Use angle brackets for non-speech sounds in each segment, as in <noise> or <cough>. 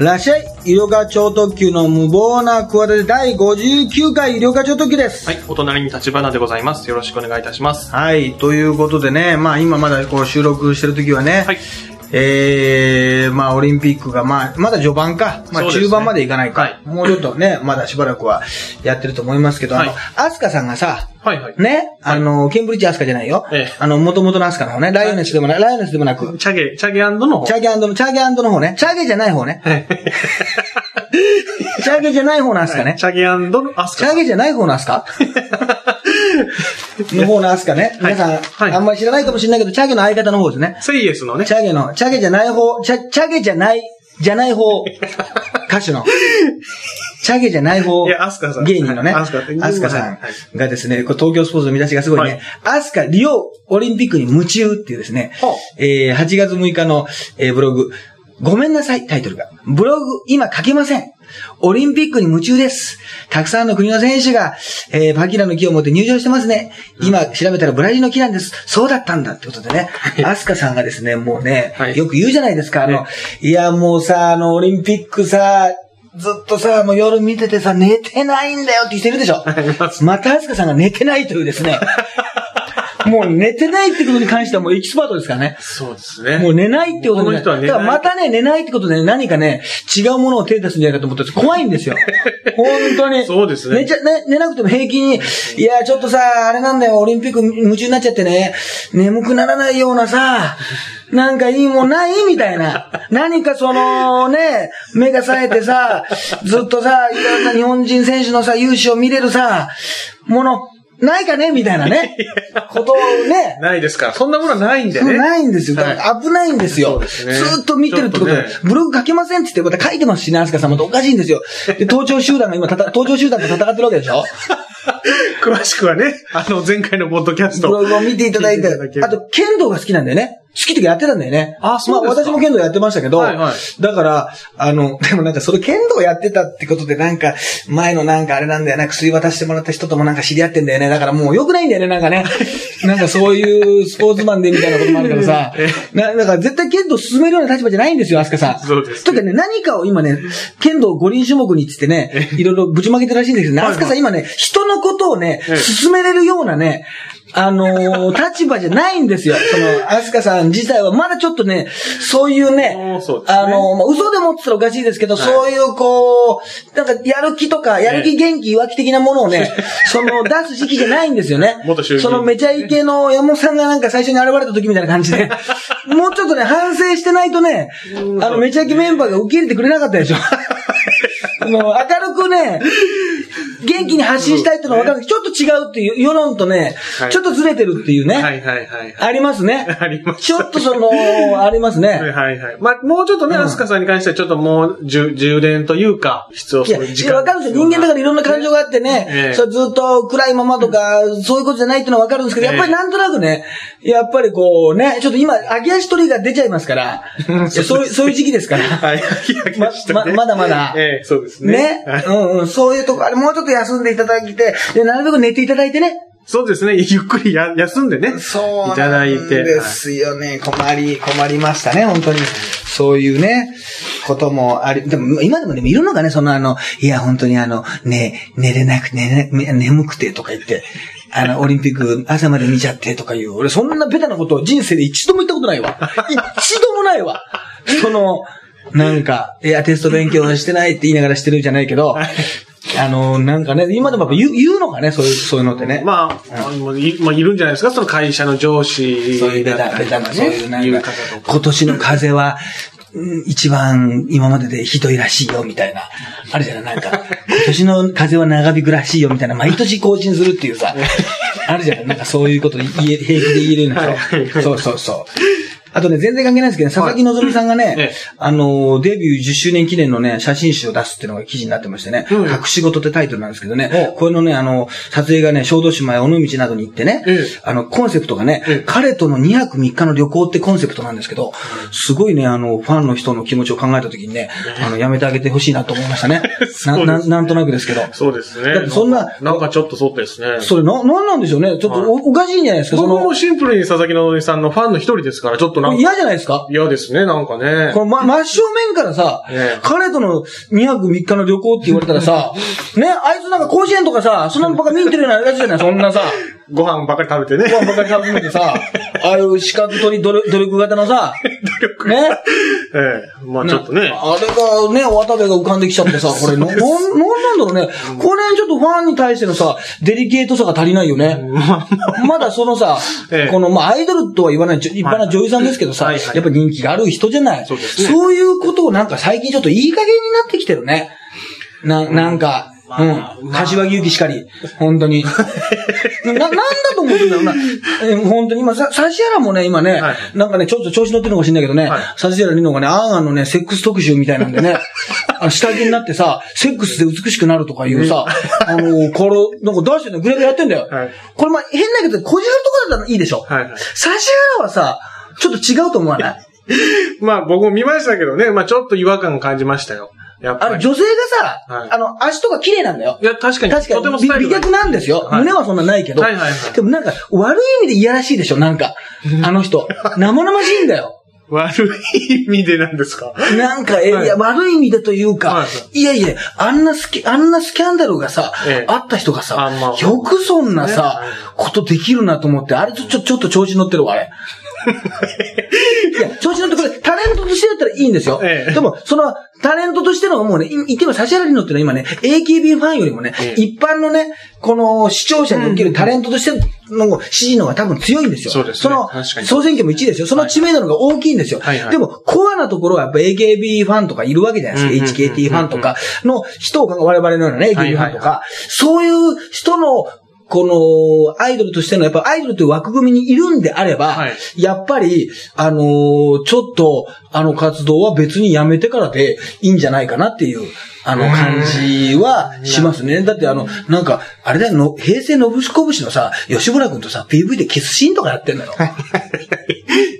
らっしゃい医療課長特急の無謀な企て第59回医療課長特急です。はい、お隣に立花でございます。よろしくお願いいたします。はい、ということでね、まあ今まだこう収録してる時はね、はい。えー、まあオリンピックがまあ、まだ序盤か、まあそうですね中盤までいかないか、はいもうちょっとね、まだしばらくはやってると思いますけど、あのはい、アスカさんがさ、はいはい。ね、あの、ケンブリッジアスカじゃないよ。ええあの、元々のアスカの方ね、ライオネスでもな、ライオネスでもなく、チャゲ、チャゲの方。チャゲの、チャゲの方ね、チャゲじゃない方ね。はい <laughs> チャゲじゃない方のアスカね。チャゲのアスカ。チャゲじゃない方のアスカの方のアスカね。皆さん、はいあんまり知らないかもしれないけど、チャゲの相方の方ですね。セイエスのね。チャゲの、チャゲじゃない方、チャ、チャゲじゃない、じゃない方、歌手の。チャゲじゃない方、いやアスカさん芸人のね、はいアスカアスカさんはいがですね、これ東京スポーツの見出しがすごいね、アスカリオオリンピックに夢中っていうですねほう、えー、8月6日の、えーブログ、ごめんなさい、タイトルが。ブログ、今書けません。オリンピックに夢中です。たくさんの国の選手が、えー、パキラの木を持って入場してますね。今調べたらブラジルの木なんです。そうだったんだってことでね。アスカさんがですね、もうね、はいよく言うじゃないですか。あの、いや、もうさ、あの、オリンピックさ、ずっとさ、もう夜見ててさ、寝てないんだよって人いるでしょ。またアスカさんが寝てないというですね。<laughs> <laughs> もう寝てないってことに関してはもうエキスパートですからね。そうですね。もう寝ないってことで、この人は寝ないだからまたね、寝ないってことで何かね、違うものを手出すんじゃないかと思って <laughs> 怖いんですよ。本当に。そうですね寝ちゃ、ね、寝なくても平気に、いや、ちょっとさ、あれなんだよ、オリンピック夢中になっちゃってね、眠くならないようなさ、<laughs> なんかいいもんないみたいな。何かそのね、目が冴えてさ、ずっとさ、いろんな日本人選手のさ、勇姿を見れるさ、もの、ないかねみたいなね、<laughs> ことをね、ないですから。そんなものはないんでね。ないんですよ。だから危ないんですよ。ずーっと見てるってことで、ブログ書けませんって言ってまた書いてますしね、アスカさんまたおかしいんですよ。<laughs> で、登場集団が今登場集団と戦ってるわけでしょ？<laughs> 詳しくはね、あの、前回のポッドキャスト。ブログを見ていただいてあと、剣道が好きなんだよね。好きってやってたんだよね。あそうですかまあ、私も剣道やってましたけど、はいはいだから、あの、<laughs> でもなんかそれ剣道やってたってことでなんか、前のなんかあれなんだよな、薬渡してもらった人ともなんか知り合ってんだよね。だからもう良くないんだよね、なんかね。<laughs> なんかそういうスポーツマンでみたいなこともあるからさえ。な、だから絶対剣道進めるような立場じゃないんですよ、アスカさん。そうですというかね、何かを今ね、剣道五輪種目につってね、いろいろぶちまけてるらしいんですけどね、はいアスカさん今ね、人のことをねええ、進めれるようなね、あのー立場じゃないんですよ。<laughs> その、アスカさん自体はまだちょっとね、そういうねう、ね。あのーまあ、嘘でもってたらおかしいですけど、はい。そういうこう、なんかやる気とか、やる気元気、浮気的なものをね、<laughs> その出す時期じゃないんですよね。そのめちゃイケの山本さんがなんか最初に現れた時みたいな感じで、<laughs> もうちょっとね、反省してないとね、あの、めちゃイケメンバーが受け入れてくれなかったでしょ。あの、明るくね、元気に発信したいってのは分かるけど、ちょっと違うっていう、世論とね、はいちょっとずれてるっていうね。はいはいはい。ありますね。<laughs> ありますちょっとその、ありますはいね。はいはい。まあ、もうちょっとね、うんアスカさんに関してはちょっともう、充充電というか、必要そういう時いやわかるんですよ。人間だからいろんな感情があってね、ええそれずっと暗いままとか、そういうことじゃないっていうのはわかるんですけど、やっぱりなんとなくね、やっぱりこうね、ちょっと今、揚げ足取りが出ちゃいますから、<laughs> そういう、そういう時期ですから。はい。いやまままだまだええそうですね。ねはい。うんうん。そういうとこ、あれもうちょっと休んでいただいて、で、なるべく寝ていただいてね。そうですね。<laughs> ゆっくりや休んでね。そういただいて。ですよね。困り、困りましたね、本当に。そういうね、こともあり、でも今でもでもいるのかね、そのあの、いや、本当にあの、ね、寝れなく、寝れ、眠くてとか言って、あの、オリンピック朝まで見ちゃってとかいう、俺そんなベタなことを人生で一度も言ったことないわ。<laughs> 一度もないわ。その、なんか、いや、テスト勉強してないって言いながらしてるじゃないけど、あの、なんかね、今でもやっぱ言う言うのかね、そういう、そういうのってね。まあ、あのいまあ、いるんじゃないですか、その会社の上司そういうベタ、だったりベタな、そういうなんかいう方と、か。今年の風は、うん一番今まででひどいらしいよ、みたいな。あるじゃない？なんか、今年の風は長引くらしいよ、みたいな。毎年更新するっていうさ、<laughs> あるじゃない？なんかそういうこと言え、平気で言えるようなはいはいはい人。そうそうそう。あとね、全然関係ないですけどね、佐々木希さんがね、ええ。あの、デビュー10周年記念のね、写真集を出すっていうのが記事になってましてね、うん。隠し事ってタイトルなんですけどねお、これのね、あの、撮影がね、小豆島や尾道などに行ってね、ええ。あの、コンセプトがね、ええ。彼との2泊3日の旅行ってコンセプトなんですけど、すごいね、あの、ファンの人の気持ちを考えたときにね、あの、やめてあげてほしいなと思いましたね。<laughs> な、な、なんとなくですけど。そうですね。だってそんななんかちょっとそうですね。それ、な、なんなんでしょうね。ちょっとお,、おかしいんじゃないですか、その。僕も、シンプルに佐々木希さんのファンの一人ですから、ちょっととなんか。嫌じゃないですか？嫌ですね、なんかね。この、ま、真正面からさ、ええ。彼との2泊3日の旅行って言われたらさ、ね、あいつなんか甲子園とかさ、そのばっか見に行ってるようなやつじゃない、そんなさ、ご飯ばっかり食べてね。ご飯ばっかり食べてさ、<laughs> ああいう四角取り努力努力型のさ、ね、ええまあちょっとね。あれがね、渡部が浮かんできちゃってさ、これ、な、なんなんだろうね。これちょっとファンに対してのさ、デリケートさが足りないよね。まだそのさええ、この、まあ、アイドルとは言わない、立派な女優さんですけどさ、やっぱ人気がある人じゃない。そういうことをなんか最近ちょっといい加減になってきてるね。な、なんか、うん。柏木由紀しかり。本当に。<laughs> な、なんだと思ってんだろうな。え本当に今、さ、指原もね、今ね、はいなんかね、ちょっと調子乗ってるのかもしれないけどね、はい指原莉乃がね、アーガンのね、セックス特集みたいなんでね、あ <laughs> の下着になってさ、セックスで美しくなるとかいうさ、あの、これ、なんか出してんの、グレードやってんだよ。はいこれまあ、変だけど、こじはるとこだったらいいでしょ。はいはい。指原はさ、ちょっと違うと思わない？<laughs> まあ僕も見ましたけどね、まあちょっと違和感感じましたよ。やっぱあの、り。女性がさ、はいあの、足とか綺麗なんだよ。いや、確かに。確かとてもに、美美スタイルが脚なんですよ。はい胸はそんなないけど。はいはいはいでもなんか、悪い意味でいやらしいでしょ、なんか。<laughs> あの人。生々しいんだよ。<laughs> 悪い意味でなんですか？なんか、え、はいいや、悪い意味でというか、はいいやいや、あんなスキ、あんなスキャンダルがさ、ええあった人がさ、あまあよくそんなさ、はいことできるなと思って、あれちょ、ちょ、ちょっと調子乗ってるわ、あれ。いや、調子乗ってこれ、タレントとしてだったらいいんですよ。ええでも、その、タレントとしてのもうね、い言っても指原莉乃ってのは今ね、AKB ファンよりもね、ええ一般のね、この視聴者におけるタレントとしての支持の方が多分強いんですよ。そうですねの確かに総選挙も1位ですよ。その知名度の方が大きいんですよ。はいはいでも、コアなところはやっぱ AKB ファンとかいるわけじゃないですか。HKT ファンとかの人が我々のようなね、はい AKB フはいァンとか、そういう人の、この、アイドルとしての、やっぱアイドルという枠組みにいるんであれば、はい。やっぱり、あのーちょっと、あの活動は別にやめてからでいいんじゃないかなっていう、あの感じはしますね。だってあの、なんか、あれだよ、の平成のぶしこぶしのさ、吉村くんとさ、PV でキスシーンとかやってんのよ。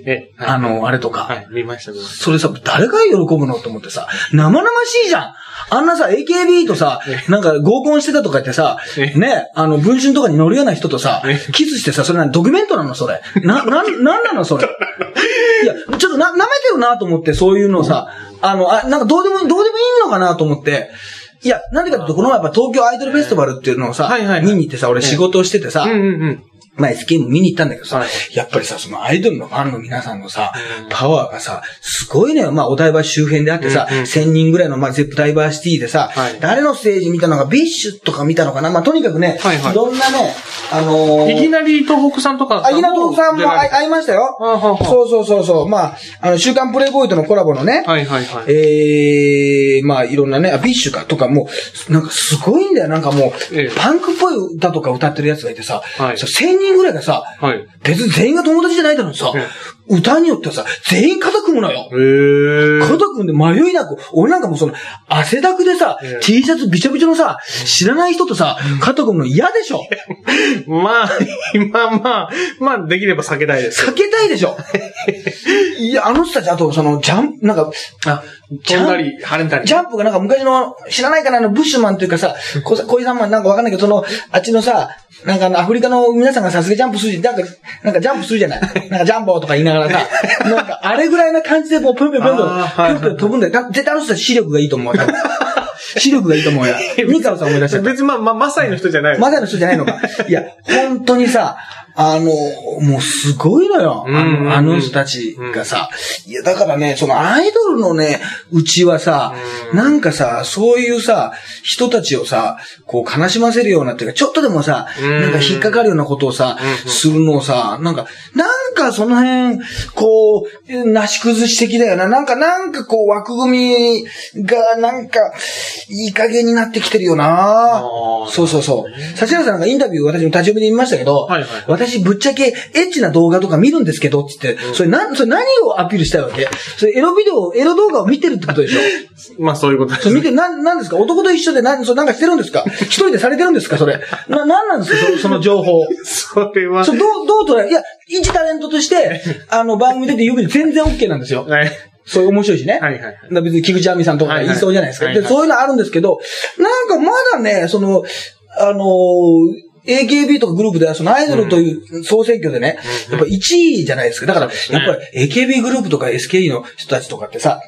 え、あの、あれとか。はい、見ました、それさ、誰が喜ぶのと思ってさ、生々しいじゃんあんなさ、AKB とさ、なんか合コンしてたとか言ってさ、えね、あの、文春とかに乗るような人とさえ、キスしてさ、それ何ドキュメントなのそれ。な、な、なんなのそれ。<laughs> いや、ちょっとな、舐めてるなと思って、そういうのさ、あの、あ、なんかどうでもいい、どうでもいいのかなと思って、いや、なんでかっていうと、この前やっぱ東京アイドルフェスティバルっていうのをさ、はいはいはい見に行ってさ、俺仕事をしててさ、た。うんうんうん。まあ SK も見に行ったんだけどさ、はいやっぱりさ、そのアイドルのファンの皆さんのさ、パワーがさ、すごいね。まあお台場周辺であってさ、うんうん1000人ぐらいの、まあゼップダイバーシティでさ、はい誰のステージ見たのか、ビッシュとか見たのかな。まあとにかくね、はいはいろんなね、あのーいきなり東北さんとか。あ、稲藤さんも会い出られて会いましたよ。そうそうそうそう。まあ、あの、週刊プレイボーイとのコラボのね、はいはいはい。ええまあいろんなね、あ、ビッシュかとかもう、なんかすごいんだよ。なんかもう、ええパンクっぽい歌とか歌ってるやつがいてさ、はいそう1000人ぐらいがさ、はい。別に全員が友達じゃないだろうにさ、え歌によってはさ、全員肩組むのよ。へー。肩組んで迷いなく、俺なんかもうその、汗だくでさ、ええ。T シャツびちょびちょのさ、知らない人とさ、肩組むの嫌でしょ。<laughs> まあ、まあまあ、まあ、できれば避けたいです。避けたいでしょ。<laughs> いや、あの人たち、あとその、ジャンプ、なんか、あ、ジャン飛んだり、跳ねたり。ジャンプがなんか昔の、知らないかな、あの、ブッシュマンというかさ、こ小井さんマンなんかわかんないけど、その、あっちのさ、なんかあの、アフリカの皆さんがさすがジャンプするじゃん、なんか、なんかジャンプするじゃない。なんかジャンボとか言いながらさ、<laughs> なんかあれぐらいな感じでもうぴょんぴょんぴょんぴょん、あーはいぴょんぴょん飛ぶんだよ。だ絶対あの人たち視力がいいと思う <laughs> 視力がいいと思うよ。ニカオさん思い出した。別にまあ、まあ、マサイの人じゃない。マザーの人じゃないのか。いや、本当にさ、あの、もうすごいのよ。あうんうんうんのあの人たちがさ。いや、だからね、そのアイドルのね、うちはさ、うんなんかさ、そういうさ、人たちをさ、こう悲しませるようなっていうか、ちょっとでもさ、うんなんか引っかかるようなことをさうんう、んするのをさ、なんか、なんかその辺、こう、なし崩し的だよな。なんか、なんかこう枠組みが、なんか、いい加減になってきてるよな。そうそうそう。指原さんがインタビュー私も立ち読みで見ましたけど、はいはい私ぶっちゃけエッチな動画とか見るんですけど、つって、それな、それ何をアピールしたいわけ？それエロビデオ、エロ動画を見てるってことでしょ？<laughs> まあ、そういうことですそれ見て、なん、なんですか？男と一緒で何、それなんかしてるんですか？一人でされてるんですか？それ。な、なんなんですか？その情報。それはそ、れどう、どう捉え、いや、一タレントとして、<laughs> あの、番組出て言うけど全然 OK なんですよ。はい。そういう面白いしね。はいはいだから別に菊池亜美さんとかが言いそうじゃないですか。はいはいで、そういうのあるんですけど、なんかまだね、その、あのー AKB とかグループでは、そのアイドルという総選挙でね、やっぱ1位じゃないですか。だから、やっぱり AKB グループとか SKE の人たちとかってさ、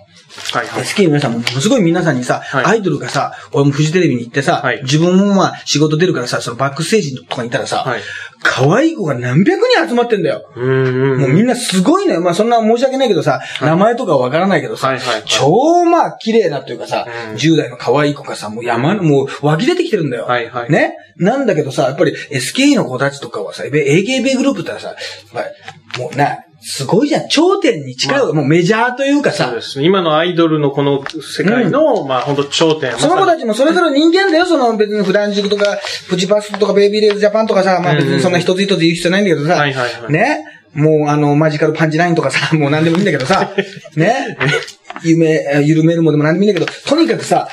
はいはい。SK の皆さんもものすごい皆さんにさ、はいアイドルがさ、俺もフジテレビに行ってさ、はい自分もまあ仕事出るからさ、そのバックステージとかにいたらさ、はい可愛い子が何百人集まってんだよ。うんうん。もうみんなすごいね。まあそんな申し訳ないけどさ、名前とかわからないけどさ、はいはいはい超まあ綺麗なというかさ、うん10代の可愛い子がさ、もう山の、もう湧き出てきてるんだよ。はいはいね？なんだけどさ、やっぱり SKE の子たちとかはさ、AKB グループってさ、もうな、すごいじゃん。頂点に近い、もうメジャーというかさ。そう、ですね。今のアイドルのこの世界の、まあ本当頂点。その子たちもそれぞれ人間だよ、その別に普段塾とか、プチパスとかベイビーレーズジャパンとかさ、まあ別にそんな一つ一つ言う必要ないんだけどさ、はいはいはい。ね、もうあの、マジカルパンチラインとかさ、<laughs> もう何でもいいんだけどさ、ね、<laughs> 夢、え緩めるもでも何でもいいんだけど、とにかくさ、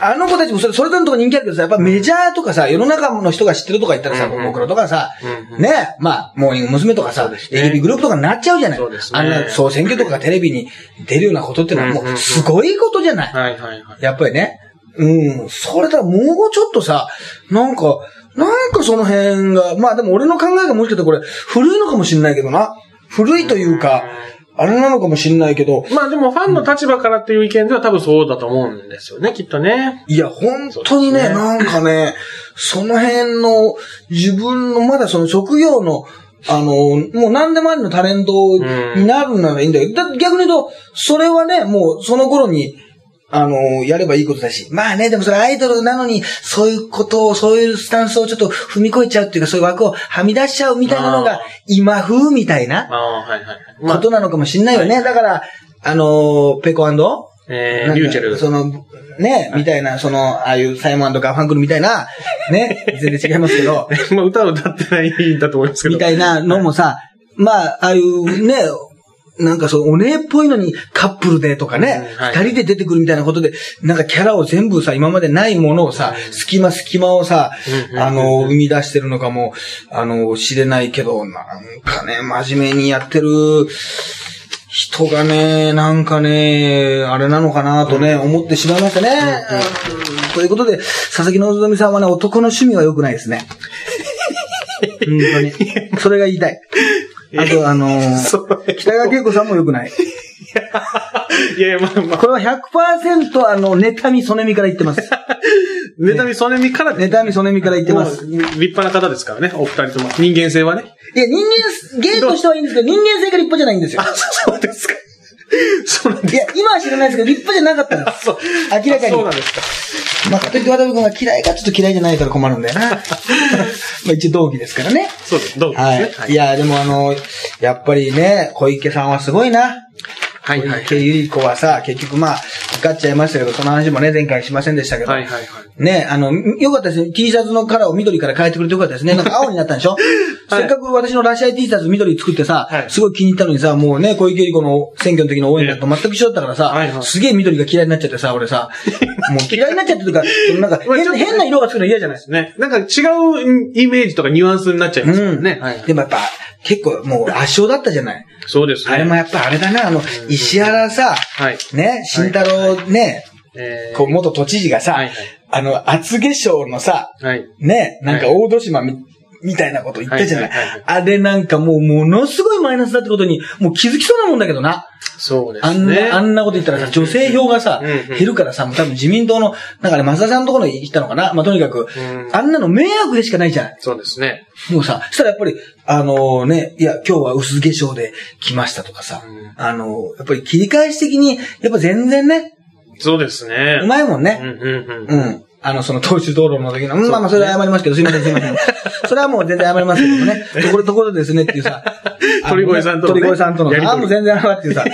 あの子たちもそれ、それぞれのとこ人気あるけどさ、やっぱメジャーとかさ、世の中の人が知ってるとか言ったらさ、僕らとかさ、ね、まあ、モーニング娘。とかさ、AKB グループとかになっちゃうじゃない。そうですねあんな総選挙とかテレビに出るようなことってのはもう、すごいことじゃない。はいはいはい。やっぱりね。うん。それだもうちょっとさ、なんか、なんかその辺が、まあでも俺の考えがもしかしたらこれ、古いのかもしんないけどな。古いというか、あれなのかもしんないけど、まあでもファンの立場からっていう意見では多分そうだと思うんですよね、きっとね。いや、本当にね、ね。なんかね、その辺の、自分のまだその職業の、あの、もう何でもありのタレントになるならいいんだけど、だ逆に言うと、それはね、もうその頃に、あの、やればいいことだし。まあね、でもそれアイドルなのに、そういうことを、そういうスタンスをちょっと踏み越えちゃうっていうか、そういう枠をはみ出しちゃうみたいなのが今風みたいなああ、はいはいはい。まあことなのかもしんないよね。だから、あの、ペコえー、リューチェル。その、ね、みたいな、その、ああいうサイモンガーファンクルみたいな、ね、<laughs> 全然違いますけど、<laughs> まあ歌を歌ってないんだと思いますけど。みたいなのもさ、まあ、ああいうね、なんかそう、お姉っぽいのにカップルでとかね、うんはい二人で出てくるみたいなことで、なんかキャラを全部さ、今までないものをさ、隙間隙間をさうん、あの、生み出してるのかも、あの、知れないけど、なんかね、真面目にやってる人がね、なんかね、あれなのかなとね、思ってしまいましたね。うんということで、佐々木希さんはね、男の趣味は良くないですね。<laughs> 本当に。それが言いたい。あと、あの北川景子さんも良くない。<laughs> いやいや、まあまあ、これは100%あの、妬み、そねみから言ってます。妬み、そねみから、妬み、そねみから言ってます。立派な方ですからね、お二人とも。人間性はね。いや、人間、芸としてはいいんですけど、人間性が立派じゃないんですよ。そうですか。<laughs> そうなんですいや、今は知らないですけど、立派じゃなかったんです。そう。明らかにそうなんですか。まあ、かといって渡辺君が嫌いかちょっと嫌いじゃないから困るんだよな。<laughs> まあ一応同期ですからね。そうです。どうですはね。い。いや、でもあの、やっぱりね、小池さんはすごいな。はいはい小池百合子はさ、結局まあ、受かっちゃいましたけど、その話もね、前回しませんでしたけど。はいはいはい。ね、あの、よかったですね。T シャツのカラーを緑から変えてくれてよかったですね。なんか青になったんでしょ、<laughs> はいせっかく私のラシアイ T シャツ緑作ってさ、はいすごい気に入ったのにさ、もうね、小池百合子の選挙の時の応援だと全く一緒だったからさ、はいはいすげえ緑が嫌いになっちゃってさ、俺さ、<laughs> もう嫌いになっちゃってというか、そのなんか変変な色がつくの嫌じゃない？ですか。ね。なんか違うイメージとかニュアンスになっちゃいますもんね。はい。でもやっぱ、結構もう圧勝だったじゃない？そうですね。あれもやっぱあれだな、あの、石原さ、はい。ね、慎太郎ね、えーこう元都知事がさ、はいはいあの、厚化粧のさ、はい。ね、なんか大戸島み、みたいなこと言ったじゃない,、あれなんかもうものすごいマイナスだってことに、もう気づきそうなもんだけどな。そうですあんね。な、あんなこと言ったらさ、女性票がさ、減るからさ、もう多分自民党の、なんかね、増田さんのところに行ったのかなまあ、とにかく、うんあんなの迷惑でしかないじゃない。そうですね。もうさ、そしたらやっぱり、あのね、いや、今日は薄化粧で来ましたとかさ、うんあのやっぱり切り返し的に、やっぱ全然ね、そうですね。うまいもんね。うんうんううん。ん。あの、その、投手道路の時の、うんまあまあ、それは謝りますけど、すいません、すいません。<laughs> それはもう全然謝りますけどもね。ところ、ところですねっていうさ。鳥越さんとのね鳥越さんとの。あ、もう全然謝っていうさ。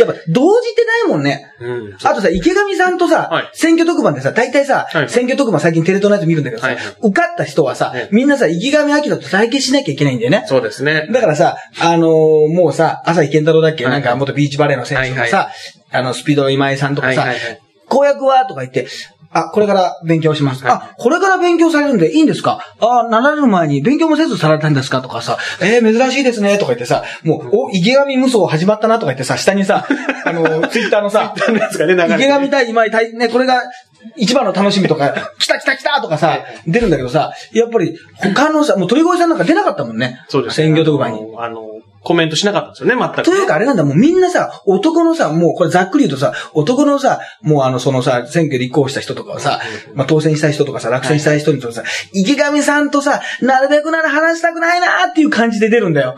やっぱ、動じてないもんね。うん。あとさ、池上さんとさ、はい。選挙特番でさ、大体さ、はい選挙特番最近テレ東のやつ見るんだけどさ、はいはい。受かった人はさ、ええみんなさ、池上彰と対決しなきゃいけないんだよね。そうですね。だからさ、あのーもうさ、朝日健太郎だっけ、はいなんか元ビーチバレーの選手とかさ、はい。あの、スピードの今井さんとかさ、はいはいはい。公約は？とか言って、あ、これから勉強します。はいあ、これから勉強されるんでいいんですか？あ、なられる前に勉強もせずされたんですか？とかさ、えー、珍しいですねとか言ってさ、もう、お、池上無双始まったなとか言ってさ、下にさ、<laughs> あの、ツイッターのさ、のやつがね、流れて池上対今井対、ね、これが、一番の楽しみとか、来た来た来たとかさ、出るんだけどさ、やっぱり他のさ、もう鳥越さんなんか出なかったもんね。そうです。鮮魚特番に。あの、コメントしなかったんですよね、全く。というかあれなんだ、もうみんなさ、男のさ、もうこれざっくり言うとさ、男のさ、もうあの、そのさ、選挙立候補した人とかはさ、まあ当選した人とかさ、落選した人にとさ、池上さんとさ、なるべくなら話したくないなーっていう感じで出るんだよ。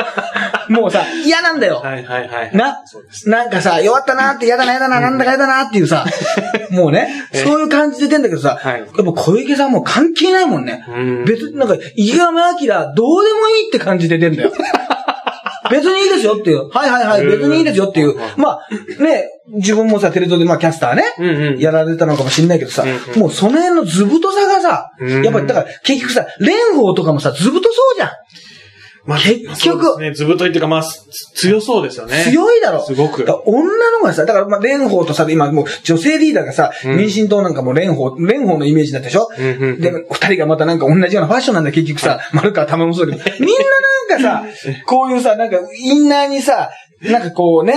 <laughs> もうさ、嫌なんだよ。はいはいはい。な。なんかさ、弱ったなって嫌だな嫌だな、なんだか嫌だなっていうさ、<laughs> もうね、そういう感じで出んだけどさ、はいやっぱ小池さんもう関係ないもんね。うん別になんか、池上彰どうでもいいって感じで出んだよ。別にいいですよっていう。はいはいはい、別にいいですよっていう。まあ、ね、自分もさ、テレ東でまあキャスターね、うんうん。やられたのかもしんないけどさ、うんうんもうその辺の図太さがさ、うんやっぱりだから結局さ、蓮舫とかもさ、図太そうじゃん。まあ結局ね、ずぶといっていうか、まあ、つ強そうですよね。強いだろ。すごく女の子がさ、だからまあ蓮舫とさ、今もう女性リーダーがさ、うん民進党なんかも蓮舫、蓮舫のイメージだったでしょ、うんうんうんで、二人がまたなんか同じようなファッションなんだよ、結局さ、丸川玉もそうだけど、みんなかさ、<laughs> こういうさ、なんかインナーにさ、なんかこうね、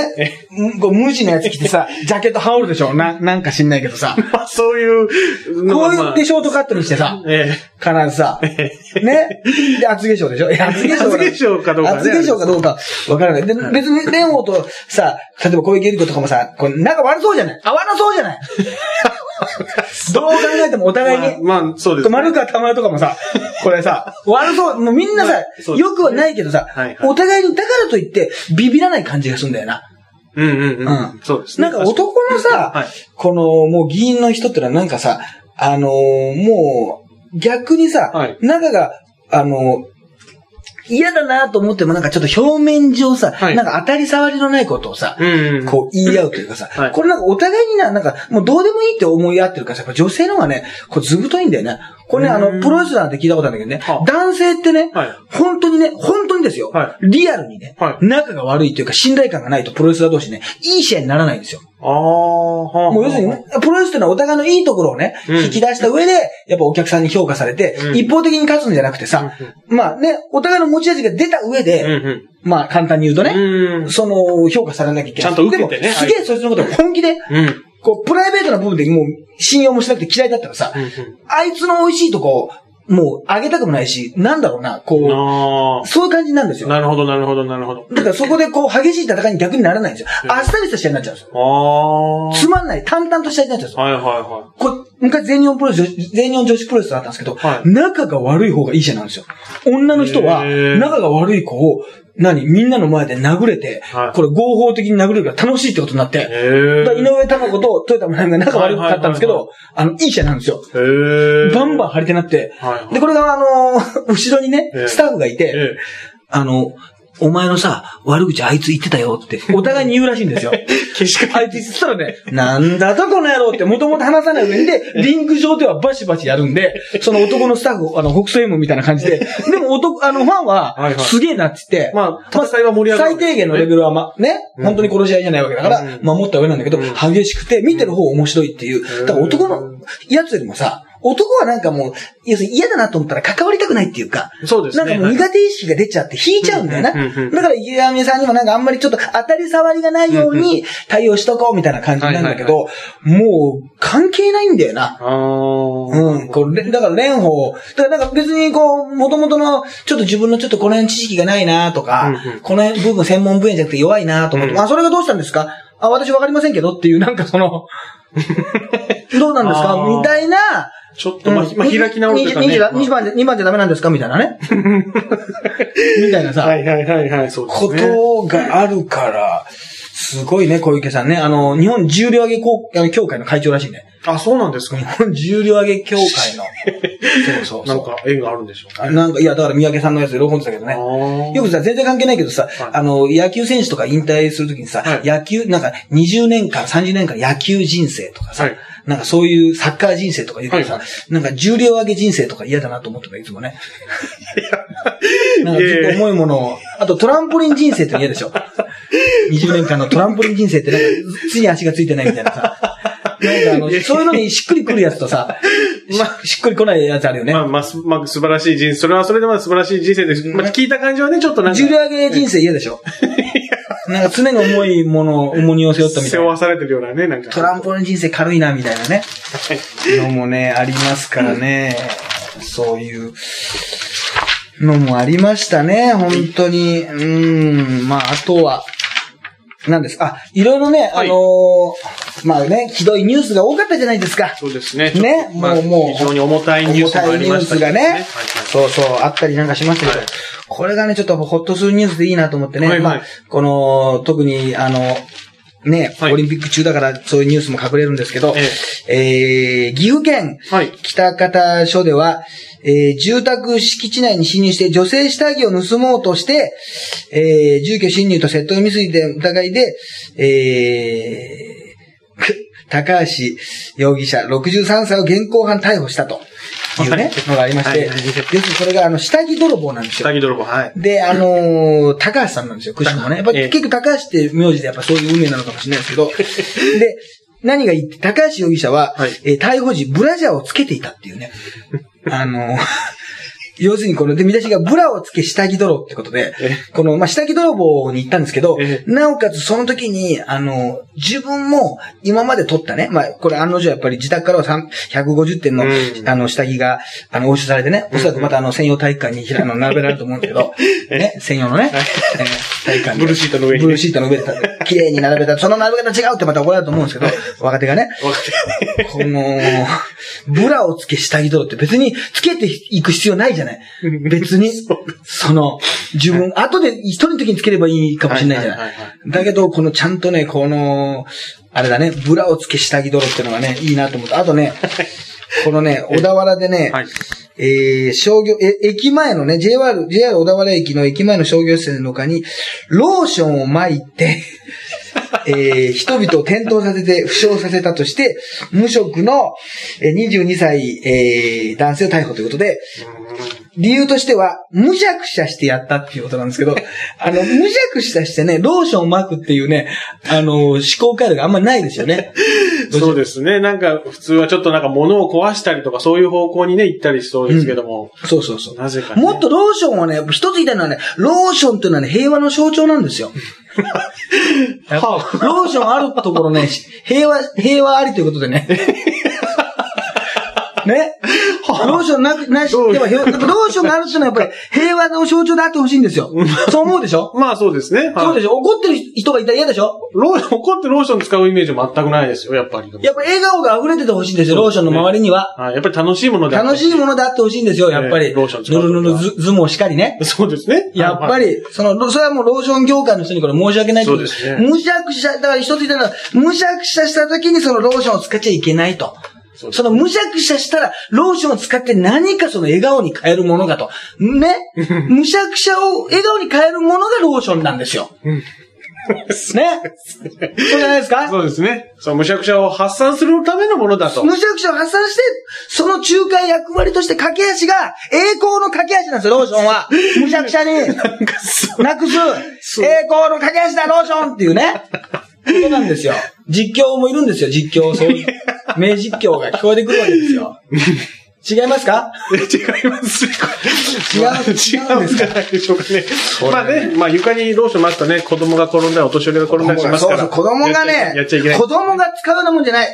んこう無地のやつ着てさ、<laughs> ジャケット羽織るでしょ？な、なんか知んないけどさ、<laughs> まあ、そういうこうまあ。いうでショートカットにしてさ、え必ずさ、ね？で、厚化粧でしょ？厚化粧厚化粧かどうかね。厚化粧かどうかわからない。で、別に、蓮舫とさ、例えば小池百合子とかもさ、こう仲悪そうじゃない。合わなそうじゃない <laughs> どう考えてもおえ互いに。まあ、まあ、そうですね。丸川玉代とかもさ、<laughs> これさ、悪そう、もうみんなさまあ、そうですよくはないけどさはいはい、お互いに、だからといって、ビビらない感じがするんだよな。うんうんうん。うんそうですね。なんか男のさ、はいこの、もう議員の人ってのはなんかさ、あのーもう、逆にさ、はい仲が、あのー嫌だなと思ってもなんかちょっと表面上さ、はいなんか当たり障りのないことをさ、うんうん。こう言い合うというかさ、はいこれなんかお互いにな、なんかもうどうでもいいって思い合ってるからさ、やっぱ女性の方がね、こうずぶといんだよね。これね、あの、うんプロレスラーって聞いたことあるんだけどねは、男性ってね、はい本当にね、本当にですよ、はリアルにね、はい仲が悪いというか信頼感がないとプロレスラー同士ね、いい試合にならないんですよ。ああ、はあ。もう要するに、プロレスってのはお互いのいいところをね、うん引き出した上で、やっぱお客さんに評価されて、うん一方的に勝つんじゃなくてさ、まあね、お互いの持ち味が出た上で。まあ簡単に言うとね、うん。その、評価されなきゃいけない。ちゃんと受けてねすげえそいつのことを本気で、うん。こう、プライベートな部分でもう信用もしなくて嫌いだったらさ、うんあいつの美味しいとこ、もうあげたくもないし、なんだろうな、こうそういう感じなんですあ。よ。なるほど、なるほど、なるほど。だからそこでこう、激しい戦いに逆にならないんですよ。うんあっさりした試合になっちゃうんですよ。つまんない、淡々とした試合になっちゃうんですよ。はいはいはこれ、昔全日本プロレス、全日本女子プロレスだったんですけど、はい仲が悪い方がいい試合なんですよ。女の人は、仲が悪い子を、何みんなの前で殴れて、はい。これ合法的に殴れるから楽しいってことになって、井上貴子と豊田真奈美が仲悪かったんですけど、あの、いい試合なんですよ。バンバン張り手になって、はいはい。で、これがあのー後ろにねえ、え。スタッフがいて、ええ。あの、お前のさ、悪口あいつ言ってたよって、お互いに言うらしいんですよ。<laughs> 消しあいつ言ってたらね、なんだとこの野郎って、もともと話さない上で、リング上ではバシバシやるんで、その男のスタッフ、あの、北総 M みたいな感じで、でも男、あの、ファンはすげえなって言って、まあ、戦いは盛り上がる。最低限のレベルはま、ね、うん本当に殺し合いじゃないわけだから、うん守った上なんだけど、うん激しくて、見てる方面白いっていう。だから男のやつよりもさ、男はなんかもう、要するに嫌だなと思ったら関わりたくないっていうか、そうですね。なんかもう苦手意識が出ちゃって引いちゃうんだよな。だから池上さんにもなんかあんまりちょっと当たり障りがないように対応しとこうみたいな感じなんだけど、もう関係ないんだよな。うん。これ、だから蓮舫、だからなんか別にこう、元々の、ちょっと自分のちょっとこの辺知識がないなとか、うんうん。この辺部分専門分野じゃなくて弱いなと思って、うん。あ、それがどうしたんですか？あ、私わかりませんけどっていう、なんかその、<laughs> どうなんですか？みたいな、ちょっと、まあ、まあ、開き直るとかね。2, 2番で、2番じゃダメなんですかみたいなね。みたいなさ、はいはいはいはい、そうですこね。とがあるから、すごいね、小池さんね。あの、日本重量挙げ協会の会長らしいね。あ、そうなんですか日。本重量挙げ協会の。<laughs> そうそうそう。なんか、縁があるんでしょうあなんか、いや、だから三宅さんのやつ喜んでたけどね。ねよくさ、全然関係ないけどさ、はいあの、野球選手とか引退するときにさ、はい野球、なんか20年間、30年間野球人生とかさ、はいなんかそういうサッカー人生とか言うけどさ、はいなんか重量上げ人生とか嫌だなと思ってた、いつもね。<laughs> なんかずっと重いものを、あとトランポリン人生って嫌でしょ。20年間のトランポリン人生ってなんか、つに足がついてないみたいなさ。なんかあの、そういうのにしっくりくるやつとさ、まあ、しっくりこないやつあるよね。まあまあ、すまあ、素晴らしい人生。それはそれでまあ素晴らしい人生です。まあ、聞いた感じはね、ちょっとなんか。重量上げ人生嫌でしょ。<laughs> なんか常に重いものを重荷を背負ったみたいな。背負わされてるようなね、なんか。トランポリン人生軽いな、みたいなね。のもね、ありますからね。そういうのもありましたね、本当に。うん、まあ、あとは、何ですか？あ、いろいろね、はいあのーまあね、ひどいニュースが多かったじゃないですか。そうですね。ねまあもうもう。非常に重たいニュースもありましたけど重たいニュースがね。はいはい。そうそう、あったりなんかしましたけど、はい。これがね、ちょっとほっとするニュースでいいなと思ってね、はいはい。まあ、この、特に、あの、ね、はい。オリンピック中だからそういうニュースも隠れるんですけど、ええ。ー、岐阜県はい。北方署では、えー住宅敷地内に侵入して女性下着を盗もうとして、えー住居侵入と窃盗未遂で疑いで、えー、く <laughs> 高橋容疑者63歳を現行犯逮捕したというね、のがありまして、要するにそれがあの下着泥棒なんですよ下。着泥棒、はい。で、あのー高橋さんなんですよ、くしくもね。やっぱ結局高橋って名字でやっぱそういう運命なのかもしれないですけど、<laughs> で、何がいいって、高橋容疑者は、はいえー逮捕時、ブラジャーをつけていたっていうね。あのー要するにこの、で、見出しがブラをつけ下着泥ってことでえ、この、まあ、下着泥棒に行ったんですけどえ、なおかつその時に、あの、自分も今まで取ったね、まあ、これ案の定やっぱり自宅からは3 150点の、うん。あの、下着が、あの、押収されてね、おそらくまたあの、専用体育館にひらあの並べられると思うんだけど、<laughs> ね、専用のね、えー体育館で。ブルーシートの上にね。ブルーシートの上で、綺麗に並べた、その並べ方違うってまた怒られると思うんですけど、<laughs> 若手がね、この、ブラをつけ下着泥って別につけていく必要ないじゃない。別に、その、自分、後で一人の時につければいいかもしれないじゃない。だけど、このちゃんとね、この、あれだね、ブラをつけ下着泥っていうのがね、いいなと思って。あとね、このね、小田原でね、はい。えー、商業、え、駅前のね、JR、JR 小田原駅の駅前の商業施設の他に、ローションを撒いて、えー、人々を転倒させて、負傷させたとして、無職のえー22歳、えー、男性を逮捕ということで、理由としては、無弱者してやったっていうことなんですけど、<laughs> あの、無弱者してね、ローションを撒くっていうね、あの、思考回路があんまりないですよね。<laughs> そうですね。なんか、普通はちょっとなんか物を壊したりとか、そういう方向にね、行ったりしそうですけども。そうそうそう。なぜかね。もっとローションはね、一つ言いたいのはね、ローションっていうのはね、平和の象徴なんですよ。<laughs> ローションあるところね、平和、平和ありということでね。ね？ローションなく、なし、でも、ローションがあるっていうのはやっぱり平和の象徴であってほしいんですよ。そう思うでしょ？まあそうですね。そうでししょ？怒ってる人がいたら嫌でしょ？ょ。ロー怒ってローション使うイメージ全くないですよ、やっぱり。やっぱ笑顔が溢れててほしいんですよ、ローションの周りには。はい。やっぱり楽しいものであって楽しいものであってほしいんですよ、やっぱり。ええローション使うぬるぬるず相撲しかりね。そうですね。やっぱり、その、ロそれはもうローション業界の人にこれ申し訳ないそうですねむしゃくしゃ、だから一つ言ったら、むしゃくしゃした時にそのローションを使っちゃいけないと。そのむしゃくしゃしたら、ローションを使って何かその笑顔に変えるものがと。ね？むしゃくしゃを笑顔に変えるものがローションなんですよ。<laughs> ね？そうじゃないですか？そうですね。そう、むしゃくしゃを発散するためのものだと。むしゃくしゃを発散して、その仲介役割として駆け足が、栄光の駆け足なんですよ、ローションは。むしゃくしゃに、なくす、栄光の駆け足だ、ローションっていうね。ことなんですよ。実況もいるんですよ、実況。そういう、名実況が聞こえてくるわけですよ。違いますか？違います。違うまあ違うんじゃないでしょうか？ね。まあね、まあ床にローション巻くとね、子供が転んだり、お年寄りが転んだりしますから。そうそう、子供がね、やっちゃいけない。子供が使うようなもんじゃない。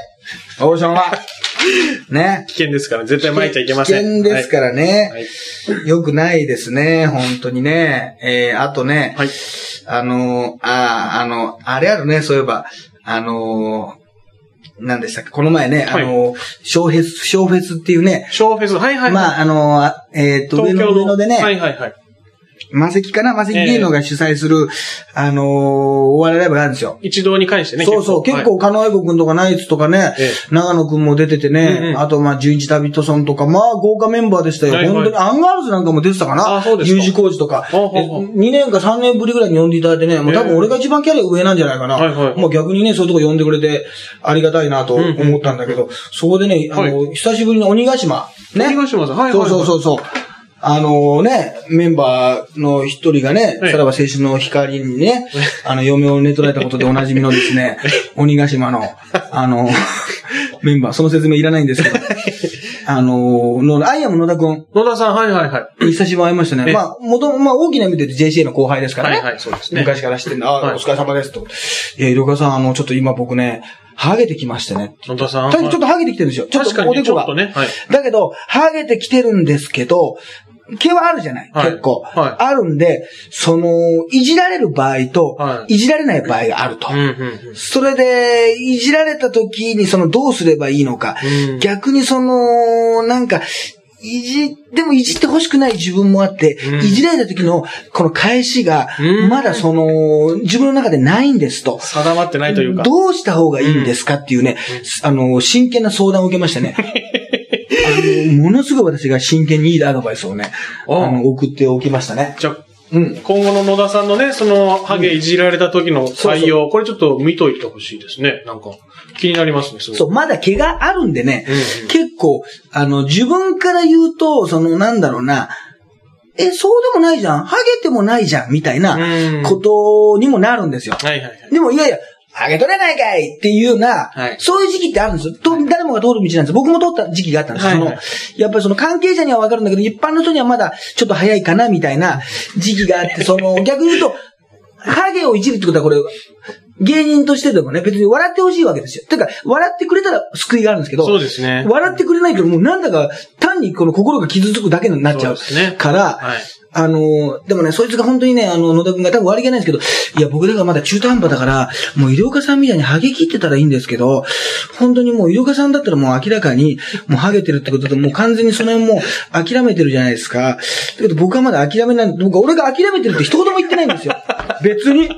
ローションは。ね。危険ですから、絶対巻いちゃいけません。危険ですからね。はい。よくないですね、本当にね。えー、あとね、はい。あのー、あーあの、あれあるね、そういえば、あのー、何でしたっけこの前ね、あのー、小フェス、小フェスっていうね、ショーフェス、はいはい。まあ、あのえっ、と、の。上野でね、はいはいはい。マセキかな？マセキ芸能が主催する、あのー、お笑いライブがあるんですよ。一堂に会してね。そうそう、結構、狩野英孝くんとかナイツとかね、え永野くんも出ててね、あとまあ、純一旅人さんとか、まあ、豪華メンバーでしたよ。本当に、アンガールズなんかも出てたかな？あそうですか。U 字工事とか。ほうほうほう2年か3年ぶりぐらいに呼んでいただいてね、もう多分俺が一番キャリア上なんじゃないかな。もう逆にね、そういうとこ呼んでくれて、ありがたいなと思ったんだけど、そこでね、あの、久しぶりの鬼ヶ島、ね。鬼ヶ島さん。はいはいそうはいそうそうそう。あのね、メンバーの一人がね、はいさらば青春の光にね、あの、嫁を寝取られたことでおなじみのですね、鬼ヶ島の、あの、メンバー、その説明いらないんですけど、あの、の、アイアム野田くん。野田さん、はいはいはい。久しぶりに会いましたね。えまあ、もとも、まあ、大きな意味で JCA の後輩ですからね。はいはい、そうですね。昔から知ってんだ。あ、はいお疲れ様ですと。いや、井戸川さん、あの、ちょっと今僕ね、ハゲてきましてね。野田さん。ちょっとハゲてきてるんですよ。ちょっとおでこが。ね。はい。だけど、ハゲてきてるんですけど、毛はあるじゃない、はい結構、はいあるんで、その、いじられる場合と、はいいじられない場合があると。うんうんうん。それで、いじられた時に、その、どうすればいいのか。うん逆にその、なんか、いじ、でもいじってほしくない自分もあって、うんいじられた時の、この返しがう、んまだその、自分の中でないんですと。定まってないというか。どうした方がいいんですかっていうね、あの、真剣な相談を受けましたね。<laughs> ものすごい私が真剣にいいアドバイスをね、ああの、送っておきましたね。じゃあ、うん。今後の野田さんのね、その、ハゲいじられた時の対応、これちょっと見といてほしいですね。なんか、気になりますね、す。そう、まだ毛があるんでね、うんうん結構、あの、自分から言うと、その、なんだろうな、え、そうでもないじゃん、ハゲてもないじゃん、みたいなうんことにもなるんですよ。はいはいはい。でも、いやいや、ハゲ取れないかいっていうような、はいそういう時期ってあるんですよ。と誰もが通る道なんですよ。僕も通った時期があったんですよ。はいはいそのやっぱりその関係者にはわかるんだけど、一般の人にはまだちょっと早いかな、みたいな時期があって、<laughs> その、逆に言うと、ハゲをいじるってことはこれ、芸人としてでもね、別に笑ってほしいわけですよ。てか、笑ってくれたら救いがあるんですけど、そうですね。笑ってくれないともうなんだか単にこの心が傷つくだけになっちゃうそうですねから、はい。あの、でもね、そいつが本当にね、あの、野田くんが多分悪気ないんですけど、いや、僕だからまだ中途半端だから、もう医療家さんみたいにハゲ切ってたらいいんですけど、本当にもう医療家さんだったらもう明らかに、もうハゲてるってことで、もう完全にその辺もう諦めてるじゃないですか。だけど僕はまだ諦めない、僕は俺が諦めてるって一言も言ってないんですよ。別に。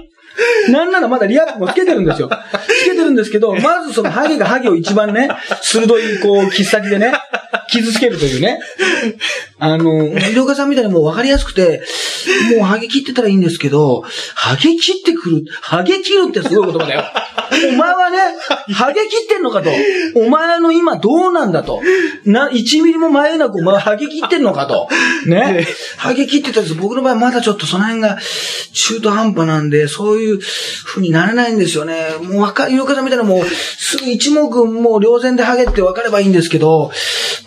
なんならまだリアクもつけてるんですよ。つけてるんですけど、まずそのハゲがハゲを一番ね、鋭いこう、切っ先でね、傷つけるというね。<laughs> あの、医療家さんみたいにもう分かりやすくて、もうハゲ切ってたらいいんですけど、ハゲ切ってくる、ハゲ切るってすごい言葉だよ。<laughs> お前はね、ハゲ切ってんのかと。お前の今どうなんだと。な、1ミリも前なくお前はハゲ切ってんのかと。ね。ハゲ切ってたんです。僕の場合まだちょっとその辺が中途半端なんで、そういう風にならないんですよね。もうわか、医療家さんみたいなもう、すぐ一目もう両然でハゲって分かればいいんですけど、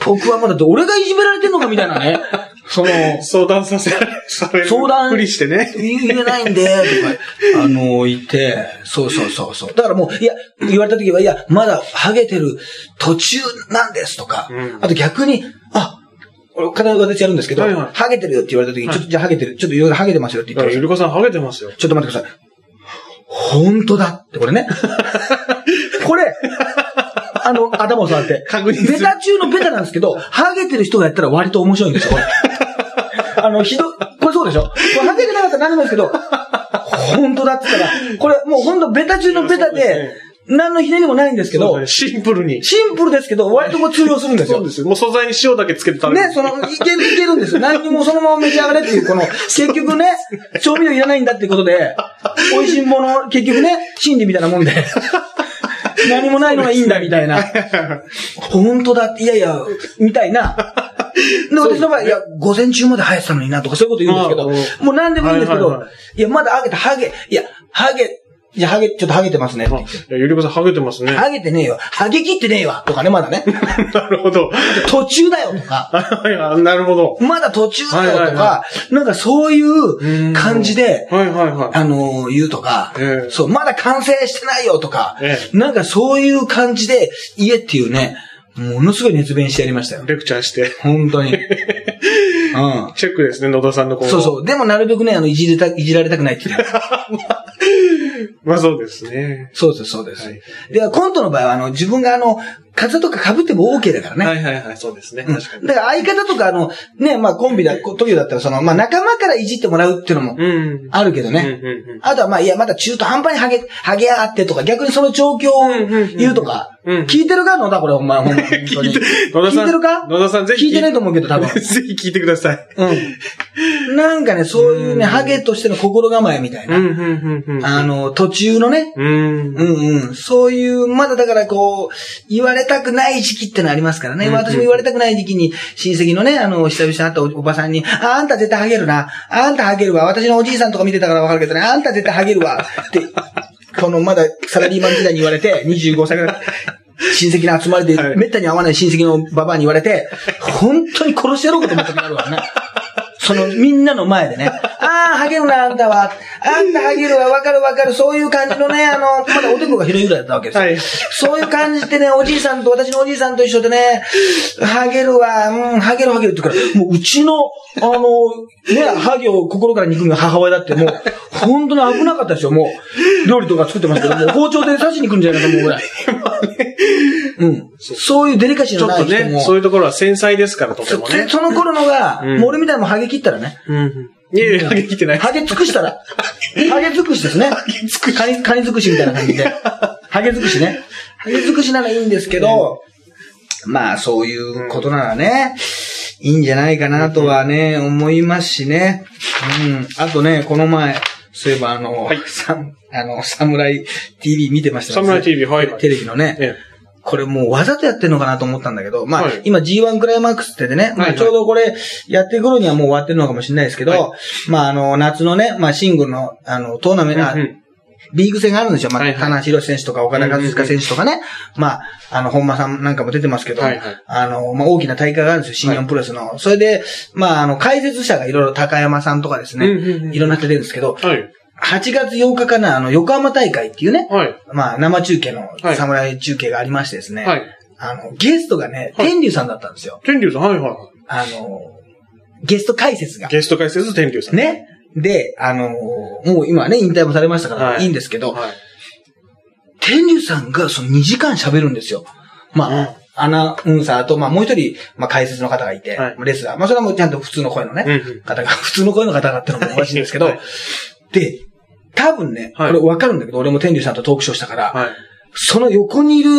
僕はまだ俺がいじめられてんのかみたいなね。<laughs> その、相談させられ、される。相談ふりしてね。言えないんで、とか、あの、言って、そうそうそうそう。だからもう、いや、言われた時は、いや、まだハゲてる途中なんですとか、うんあと逆に、あ、俺必ず私やるんですけど、はいはいハゲてるよって言われた時に、はいちょっとじゃあハゲてる、ちょっといろいろハゲてますよって言ってくださいゆりこさんハゲてますよ。ちょっと待ってください。本当だって、これね。<laughs> これ、あの、頭を触って。確認するベタ中のベタなんですけど、ハゲてる人がやったら割と面白いんですよ、これ。<laughs> あの、ひど、これそうでしょ？これハゲてなかったら何でもいいですけど、本当だって言ったら、これもう本当ベタ中のベタで何のひねりもないんですけどシンプルに。シンプルですけど、割とこう通用するんですよそう。ですよ。もう素材に塩だけつけて食べる。ね、その、いける、いけるんですよ。何にもそのまま召し上がれっていう、この、結局ね、<laughs> 調味料いらないんだっていうことで、美味しいもの、結局ね、心理みたいなもんで、何もないのがいいんだみたいな。<laughs> 本当だって、いやいや、みたいな。<laughs> で、私の場合、いや、午前中まで生えてたのになとかそういうこと言うんですけど、ああもう何でもいいんですけどはいや、まだハゲて、ハゲ、いや、ハゲ、いや、ハゲ、ちょっとハゲてますねってあ言って。いやゆりこさんハゲてますね。ハゲてねえよ。ハゲ切ってねえわ。とかね、まだね。<laughs> なるほど。途中だよとか。はいはいなるほど。まだ途中だよとか、はいはいはなんかそういう感じで、はいはいはい。あのー言うとか、ええそう、まだ完成してないよとか、えなんかそういう感じで言えっていうね、ものすごい熱弁してやりましたよ。レクチャーして。本当に。<laughs> うん。チェックですね、野田さんの今後。そうそう。でもなるべくね、あの、いじりた、いじられたくないっていう。<laughs> まあそうですね。そうです、そうです。はいで、コントの場合は、あの、自分があの、風とか被っても OK だからね。はいはいはい、そうですね。うん確かに。だから相方とかあの、ね、まあコンビだ、トリオだったらその、まあ仲間からいじってもらうっていうのもうん。あるけどね。あとはまあ、いや、まだ中途半端にハゲ、ハゲやがってとか、逆にその状況を言うとか、<laughs> 聞いてるか野田これ、お前、ほんまに。聞いて、る？か？野田さんぜひ。聞いてないと思うけど、多分。<laughs> ぜひ聞いてください。うん。なんかね、そういうね、ハゲとしての心構えみたいな。あの、途中のね、うん。うんうん。そういう、まだだからこう、言われたくない時期ってのありますからね。うんうん私も言われたくない時期に、親戚のね、あの、久々に会ったおおばさんに、あ、あんた絶対ハゲるな。あんたハゲるわ。私のおじいさんとか見てたからわかるけどね、あんた絶対ハゲるわ。って、このまだサラリーマン時代に言われて、25歳ぐらい。親戚の集まりで、はいめったに会わない親戚のババアに言われて、本当に殺してやろうかと思った時あるわね。その、みんなの前でね。<laughs> ああ、ハゲるな、あんたは。あんたハゲるわ、わかるわかる。そういう感じのね、あの、まだおでこが広いぐらいだったわけですよ。はいそういう感じでね、おじいさんと、私のおじいさんと一緒でね、ハゲるわ、うん、ハゲるハゲるって言うから、もううちの、あの、ね、ハゲを心から憎む母親だってもう、本当に危なかったですよ、もう。料理とか作ってますけど、もう包丁で刺しに来るんじゃないかと思うぐらい。<laughs> うん。そういうデリカシーちょっとのない人も。ね、そういうところは繊細ですから、とてもね。その頃のが、うんもう俺みたいにもハゲ切ったらね。うん。いやいや、ハゲ切ってない。ハゲ尽くしたら。<laughs> ハゲ尽くしですね。カニ、カニ尽くしみたいな感じで。<laughs> ハゲ尽くしね。ハゲ尽くしならいいんですけど、まあそういうことならね、いいんじゃないかなとはね、思いますしね。うん。あとね、この前、そういえばあの、はいさんあの、サムライ TV 見てましたサムライ TV はいテレビのね。えこれもうわざとやってんのかなと思ったんだけど、まあ、はい今 G1 クライマックスってでね、まはいはいあちょうどこれやってる頃にはもう終わってるのかもしれないですけど、はまああの、夏のね、まあシングルの、あの、トーナメント、あうんうんリーグ戦があるんですよ。まあ、はいはい田中宏選手とか岡田和親選手とかね。まあ、あの、本間さんなんかも出てますけど、はいはいあの、まあ、大きな大会があるんですよ。新日本プロレスの。それで、まあ、あの、解説者がいろいろ高山さんとかですね、いろんな人出るんですけど、はい。8月8日かな、あの、横浜大会っていうね、はい。まあ、生中継のはい侍中継がありましてですね、はい。あの、ゲストがね、はい天竜さんだったんですよ。天竜さん、はいはいはあの、ゲスト解説がい。。ゲスト解説天竜さん。。ね。で、あの、もう今ね、引退もされましたから、はいい、いんですけど、はい。天竜さんがその2時間喋るんですよ。まあ、うんアナウンサーと、まあもう一人、まあ解説の方がいて、はいレスラー。まあそれはもうちゃんと普通の声のね、うんうん方が、普通の声の方がってのもおかしいんですけど、<laughs> はいで、多分ね、はいこれわかるんだけど、俺も天竜さんとトークショーしたから、はい。その横にいる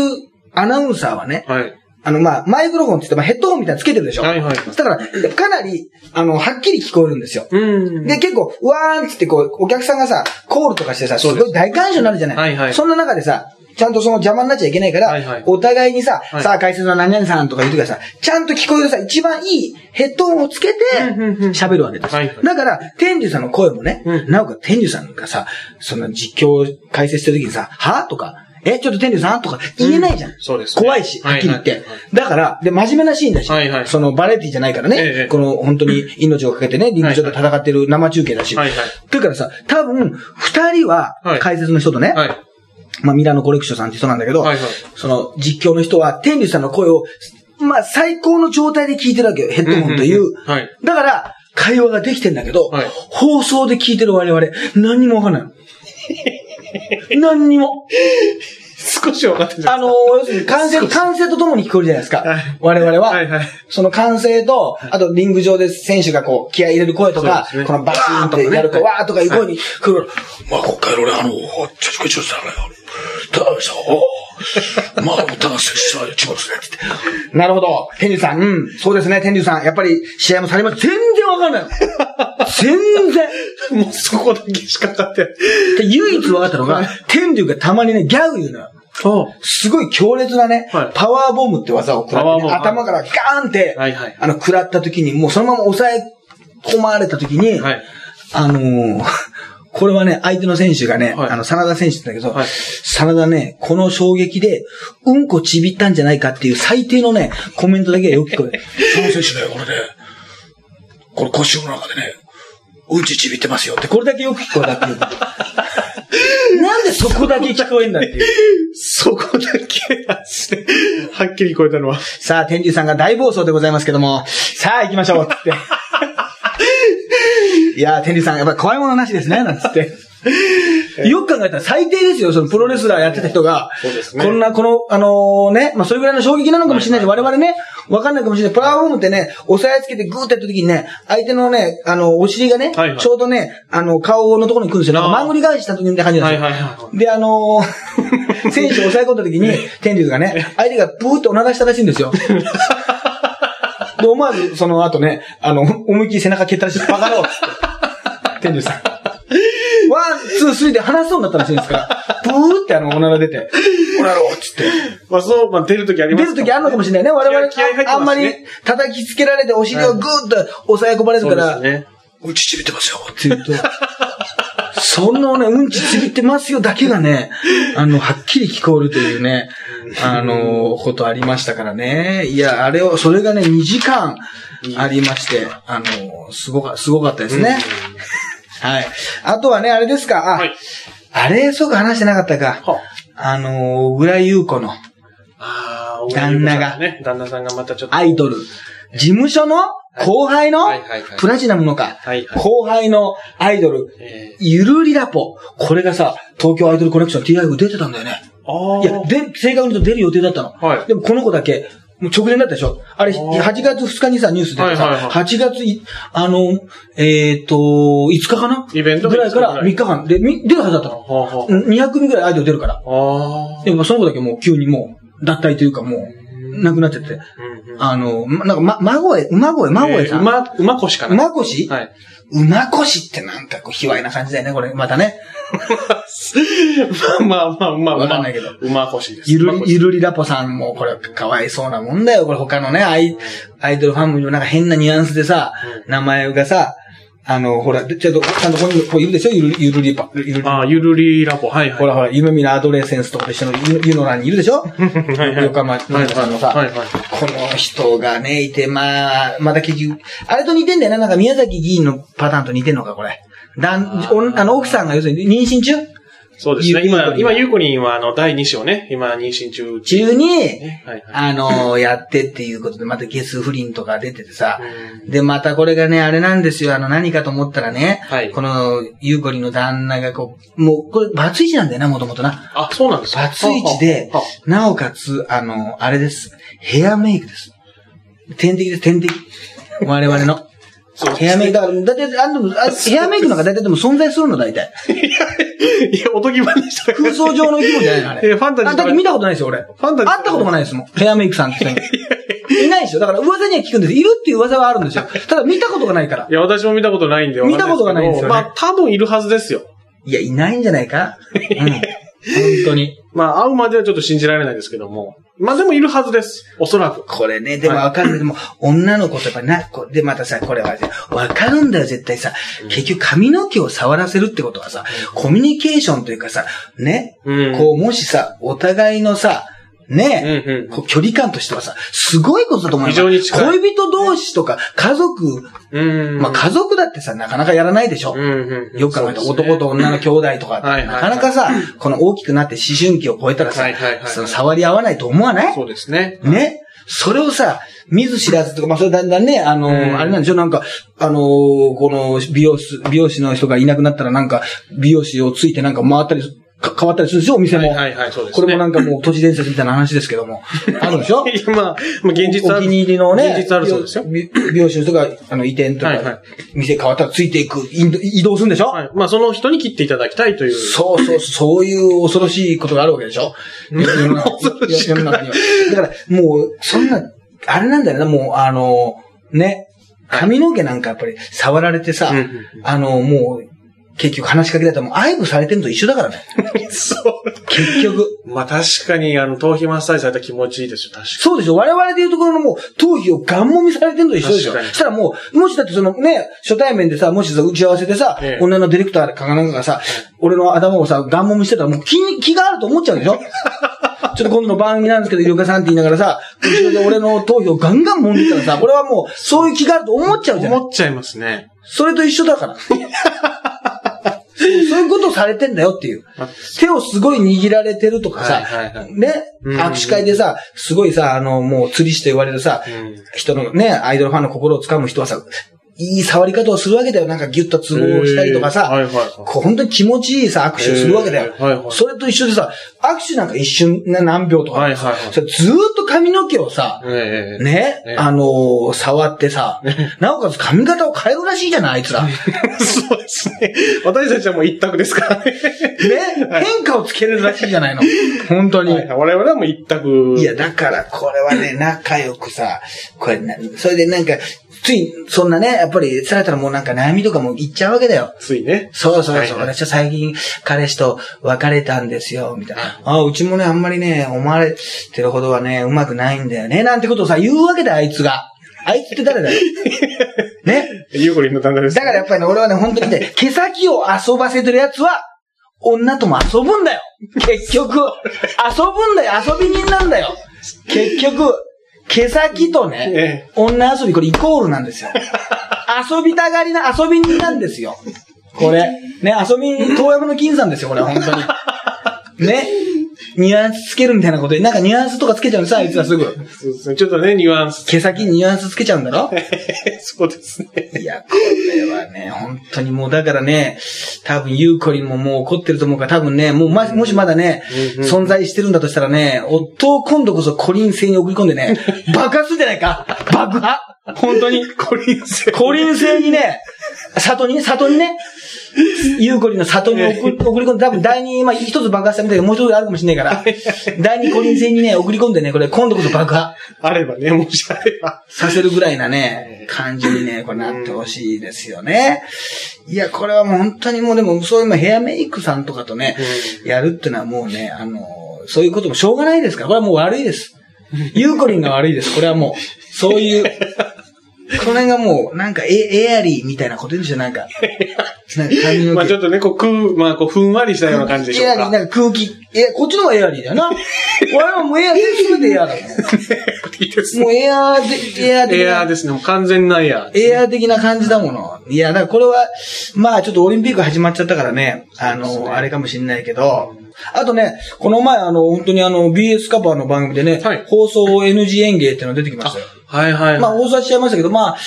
アナウンサーはね、はい。あの、まあ、マイクロフォンって言って、まあ、ヘッドホンみたいなのつけてるでしょ？はいはい。だから、かなり、あの、はっきり聞こえるんですよ。うん。で、結構、わーんっつってこう、お客さんがさ、コールとかしてさ、すごい大感謝になるじゃない。はいはいそんな中でさ、ちゃんとその邪魔になっちゃいけないから、はいはい。お互いにさ、はい。さあ解説の何々さんとか言うときはさ、ちゃんと聞こえるさ、一番いいヘッドホンをつけてうんうんうん喋るわけです。はいはい。だから、天竜さんの声もね、うん。なおかつ天竜さんがさ、その実況解説してるときにさ、はとか、え、ちょっと天竜さんとか言えないじゃん。そうですね。怖いし、はっきり言って。はいはいはいだから、で、真面目なシーンだし、はいはい。そのバラエティじゃないからね、ええ。この本当に命をかけてね、リング上で戦ってる生中継だし。はいはい。だからさ、多分、二人ははい、解説の人とね、はい。まあ、ミラノコレクションさんって人なんだけど、はいはいその実況の人は、天竜さんの声を、まあ、最高の状態で聞いてるわけよ、ヘッドホンという。うんうんうんはいだから、会話ができてんだけど、はい放送で聞いてる我々、何にもわかんないの。何にも。少し分かってるじゃん。あのー、要するに歓声、歓声とともに聞こえるじゃないですか。はい我々は。はいはい。その歓声と、あとリング上で選手がこう、気合い入れる声とか、ねこのバシーンってやると、わわーとかいう声に来る。まあ、こっから俺、あの、ちょちょちょちょ、たださ、まあ、た違うんですね、って。なるほど。天竜さん、うん、そうですね、天竜さん。やっぱり試合もされます。全然わかんないの。全然。<laughs> もうそこだけしか分かって唯一分かったのが、天竜がたまにね、ギャグ言うのよ。すごい強烈なね、はいパワーボムって技を食らってね、頭からガーンって、はいはいあの、食らった時に、もうそのまま抑え込まれた時に、はい。あのーこれはね、相手の選手がね、はいあの、真田選手だけど、はい真田ね、この衝撃で、うんこちびったんじゃないかっていう最低のね、コメントだけがよく聞こえる。<laughs> 真田選手ね、これね、これ腰の中でね、うんちちびってますよって、これだけよく聞こえたっていう。<laughs> なんでそこだけ？聞こえんだっていう。そこだけ。はっきり聞こえたのは。さあ、天竜さんが大暴走でございますけども、さあ行きましょう、つって。いやー、天竜さん、やっぱり怖いものなしですね、<laughs> なんつって。よく考えたら最低ですよ、そのプロレスラーやってた人が。そうですねこんな、この、あのね、まあ、それぐらいの衝撃なのかもしれないし、我々ね、わかんないかもしれない。パワーボムってね、押さえつけてグーってやった時にね、相手のね、あの、お尻がね、はいはいちょうどね、あの、顔のところに来るんですよ。なんか、あーマングリ返した時みたいな感じなんですよ。はいはいはで、あのー <laughs> 選手を抑え込んだ時に、天龍がね、相手がブーっておならしたらしいんですよ。<laughs> で、思わず、その後ね、あの、思いっきり背中蹴ったらしい。バカ野郎っつって。<laughs> 天龍さん。ワン、ツー、スリーで離しそうになったらしいんですから、ブーってあの、おなら出て、おならろっつって。まあそう、まあ出るときあります出る時あるのかもしれないね。我々、気合気合入ってますねあんまり叩きつけられてお尻をグーッと押さえ込まれるそから、うですね。うんちちびってますよって言うと、<laughs> そのね、うんちちびってますよだけがね、<laughs> あの、はっきり聞こえるというね。あの、ことありましたからね。いや、あれを、それがね、2時間ありまして、あの、すごか、すごかったですね。はい。あとはね、あれですか、あ、はい。あれ、そうか話してなかったか。はあの、小倉優子の旦那がね、旦那さんがまたちょっと。アイドル、事務所の？後輩の？プラチナムのか？後輩のアイドル、えゆるりラポ。これがさ、東京アイドルコレクション TIF 出てたんだよね。いや、で、正確に言うと出る予定だったの。はい。でもこの子だけ、もう直前だったでしょ。あれ、あー。8月2日にさ、ニュース出てさ、はいはいはい。8月い、あの、えっ、と、5日かな？イベントぐらいから3日間。で、み出るはずだったの。はあはうん200組ぐらいアイドル出るから。でもその子だけもう急にもう、脱退というかもう、なくなっちゃって。うんうん。あの、まなんか、ま、孫へ、馬声、馬声さん。えー馬、馬越かな。馬越？はい。馬越ってなんかこう、卑猥な感じだよね、これ。またね。<laughs> まあまあまあ、わかんないけど。馬越です。ゆるり、ゆるりラポさんも、これ、かわいそうなもんだよ。これ他のね、アイ、アイドルファンもなんか変なニュアンスでさ、名前がさ、あの、ほら、ちょっと、ちゃんとここに、こういるでしょゆる、ゆるりパ、ゆるり。ああ、ゆるりラボ、はいはい。ほらほら、夢見のアドレセンスと一緒のゆゆの欄にいるでしょ？はいはい。横浜はいなんとかさんのさ、はいはい。この人がね、いて、まあ、また結局、あれと似てんだよな、なんか宮崎議員のパターンと似てんのか、これ。だんあの、奥さんが要するに妊娠中？そうですね。今、今、ゆうこりんは、あの、第2子をね、今、妊娠中。中に。あのやってっていうことで、またゲス不倫とか出ててさ、うんで、またこれがね、あれなんですよ、あの、何かと思ったらね、はいこの、ゆうこりんの旦那がこう、もう、これ、バツイチなんだよな、もともとな。あ、そうなんですかバツイチでなおかつ、あの、あれです。ヘアメイクです。天敵です、天敵。我々の。そうヘアメイク、だから、だって、あの、あヘアメイクなんか大体でも存在するの、大体。<laughs> いや、おとぎ話した空想上の生き物じゃないの、あれ。え、ファンタジーあ、だって見たことないですよ、俺。ファンタジー会ったこともないですもん。ヘアメイクさんって人に。いないでしょ。だから噂には聞くんです。いるっていう噂はあるんですよ。ただ見たことがないからい。や、私も見たことないんで見たことがないんですよねまあ、多分いるはずですよ。いや、いないんじゃないかうん。<laughs> 本当に。まあ、会うまではちょっと信じられないですけども。まあ、でもいるはずです。おそらく。これね、でもわかる。でも、女の子とやっぱな、こうで、またさ、これはね、わかるんだよ、絶対さ。結局髪の毛を触らせるってことはさ、コミュニケーションというかさ、ね、うん。こう、もしさ、お互いのさ、ね、うんうんこう距離感としてはさ、すごいことだと思うよ非常に近い。恋人同士とか、家族、うん。まあ家族だってさ、なかなかやらないでしょ。うんうん。よく考えたらそうですね。男と女の兄弟とかって、はいはいはい。なかなかさ、この大きくなって思春期を超えたらさ、はいはいはいその触り合わないと思わない？そうですね。ね？それをさ、見ず知らずとか、まあ、それだんだんね、あのーうん。あれなんでしょ、なんか、あのーこの美容師、美容師の人がいなくなったらなんか、美容師をついてなんか回ったり変わったりするでしょ、お店も。はいはいはい、そうですね。これもなんかもう都市伝説みたいな話ですけども。<laughs> あるでしょ？まあ、まあ、現実ある。お気に入りのね、現実あるそうですよ。美美容師の人が、あの、移転とか、はいはい店変わったらついていく、移動するんでしょ、はい。まあ、その人に切っていただきたいという。そうそう、そういう恐ろしいことがあるわけでしょ？世の中恐ろしい世の中には。だから、もう、そんな、あれなんだよな、もう、あの、ね、髪の毛なんかやっぱり触られてさ、うんうんうんあの、もう、結局話しかけられたらもう愛撫されてるのと一緒だからね。そう。結局。まあ、確かに、あの、頭皮マッサージされたら気持ちいいですよ、確かそうでしょ我々でいうところのもう、頭皮をガンもみされてるのと一緒でしょそしたらもう、もしだってそのね、初対面でさ、もしさ、打ち合わせでさ、ええ女のディレクターかなんかがさ、俺の頭をさ、ガンもみしてたらもう気に、気があると思っちゃうでしょ？<laughs> ちょっと今度の番組なんですけど、イルカさんって言いながらさ、後ろで俺の頭皮をガンガン揉んでたらさ、これはもう、そういう気があると思っちゃうに。じゃない思っちゃいますね。それと一緒だから。<laughs> そういうことをされてんだよっていう。まあ手をすごい握られてるとかさ、はいはいはい。ね、うん握手会でさ、すごいさ、あの、もう釣り師と言われるさ、うん。人のね、アイドルファンの心をつかむ人はさ、いい触り方をするわけだよ。なんかギュッとツボをしたりとかさ、はいはいはい。こう本当に気持ちいいさ、握手をするわけだよ。はいはいそれと一緒でさ、握手なんか一瞬な何秒とか、はいはいはいそれずーっと髪の毛をさ、ええね、ええあのー触ってさ、<laughs> なおかつ髪型を変えるらしいじゃない、あいつら。ね、<laughs> そうですね。私たちはもう一択ですからね。<laughs> 変化をつけれるらしいじゃないの。本当に。はい我々はもう一択。いや、だから、これはね、仲良くさ、これな、それでなんか、つい、そんなね、やっぱり、されたらもうなんか悩みとかも言っちゃうわけだよ。ついね。そうそうそう。はいはい私は最近、彼氏と別れたんですよ、みたいな。ああ、うちもね、あんまりね、思われてるほどはね、うまくないんだよね、なんてことをさ、言うわけだよ、あいつが。あいつって誰だよ。<laughs> ね。ゆうこりんの旦那です。だからやっぱりね、俺はね、本当にね、<laughs> 毛先を遊ばせてる奴は、女とも遊ぶんだよ。結局、遊ぶんだよ、遊び人なんだよ。結局、毛先とね、ええ女遊び、これイコールなんですよ。<laughs> 遊びたがりな遊び人なんですよ。これ。ね、遊び人、遠山の金さんですよ、これ、本当に。<laughs> ね。ニュアンスつけるみたいなことで、なんかニュアンスとかつけちゃうんですあいつはすぐ。そうですね。ちょっとね、ニュアンス。毛先にニュアンスつけちゃうんだろ？<laughs> そうですね。いや、これはね、本当にもうだからね、多分ゆうこりんももう怒ってると思うから、多分ね、もうま、もしまだね、うんうん存在してるんだとしたらね、夫を今度こそコリン星に送り込んでね、<laughs> 爆発するんじゃないか？爆破？本当に？コリン星。コリン星にね、里にね、里にね、ゆうこりんの里に送り込んで、多分第二、まあ一つ爆破したみたいでもう一つあるかもしれないから、第二コリン星にね、送り込んでね、これ今度こそ爆破あればね、もしあれば。させるぐらいなね、感じにね、これなってほしいですよね。いや、これはもう本当にもうでも、そういうまあヘアメイクさんとかとね、やるってのはもうね、あの、そういうこともしょうがないですから、これはもう悪いです。ゆうこりんが悪いです。これはもう、そういう、これがもう、なんかエ、エアリーみたいなこと言うんでしょ、なんか。なんか髪の毛。<laughs> まあちょっとね、こう、空、まあこう、ふんわりしたような感じでしょうエアリー、か。なんか空気、え、こっちの方がエアリーだよな。<laughs> 俺はもうエア、全部でエアだもいいですん。<laughs> もうエアで、エア的なエアーですね。もう完全なエアー。エアー的な感じだもの。いや、だからこれは、まあちょっとオリンピック始まっちゃったからね、あの、あれかもしれないけど、あとね、この前あの、本当にあの、BS カバーの番組でね、はい放送 NG 演芸っていうのが出てきましたよ。はいはい。まあ放送はしちゃいましたけど、まあ、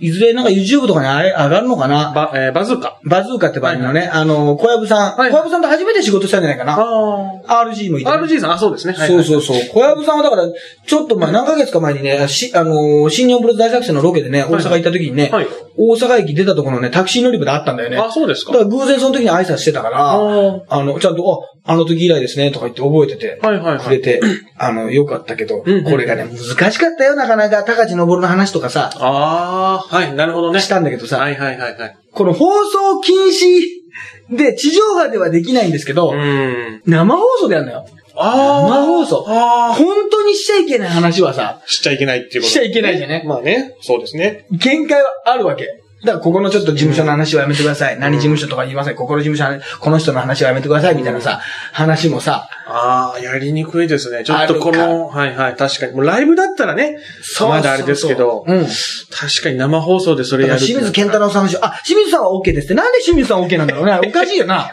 いずれなんか YouTube とかに上がるのかな？バ、えーバズーカ。バズーカって番組のね、あの、小籔さん、はい小籔さんと初めて仕事したんじゃないかな？あ RG もいて。あ。RG さん、あ、そうですね。はいそうそうそう。小籔さんはだから、ちょっと前、何ヶ月か前にね、し、あのー、新日本プロレス大作戦のロケでね、大阪行った時にね、はい大阪駅出たところのね、タクシー乗り場で会ったんだよね。あ、そうですか。だから偶然その時に挨拶してたから、ああの、ちゃんと、あ、あの時以来ですね、とか言って覚えてて、はいはいはいくれて、あの、よかったけど、うんうんこれがね、難しかったよ、なかなか、高知昇の話とかさ、ああ、はい、なるほどね。したんだけどさ、はいはいはいはい。この放送禁止で、地上波ではできないんですけど、うん。生放送でやるのよ。あ生放送。あ本当にしちゃいけない話はさ、しちゃいけないっていうこと。しちゃいけないじゃね。まあね、そうですね。見解はあるわけ。だから、ここのちょっと事務所の話はやめてください。何事務所とか言いません。ここの事務所は、この人の話はやめてください。みたいなさ、話もさ、ああ、やりにくいですね。ちょっとこの、はいはい、確かに。もうライブだったらね、まだあれですけど、うん。確かに生放送でそれやる清水健太郎さんの話、あ、清水さんは OK ですって。なんで清水さん OK なんだろうね。<laughs> おかしいよな。あ、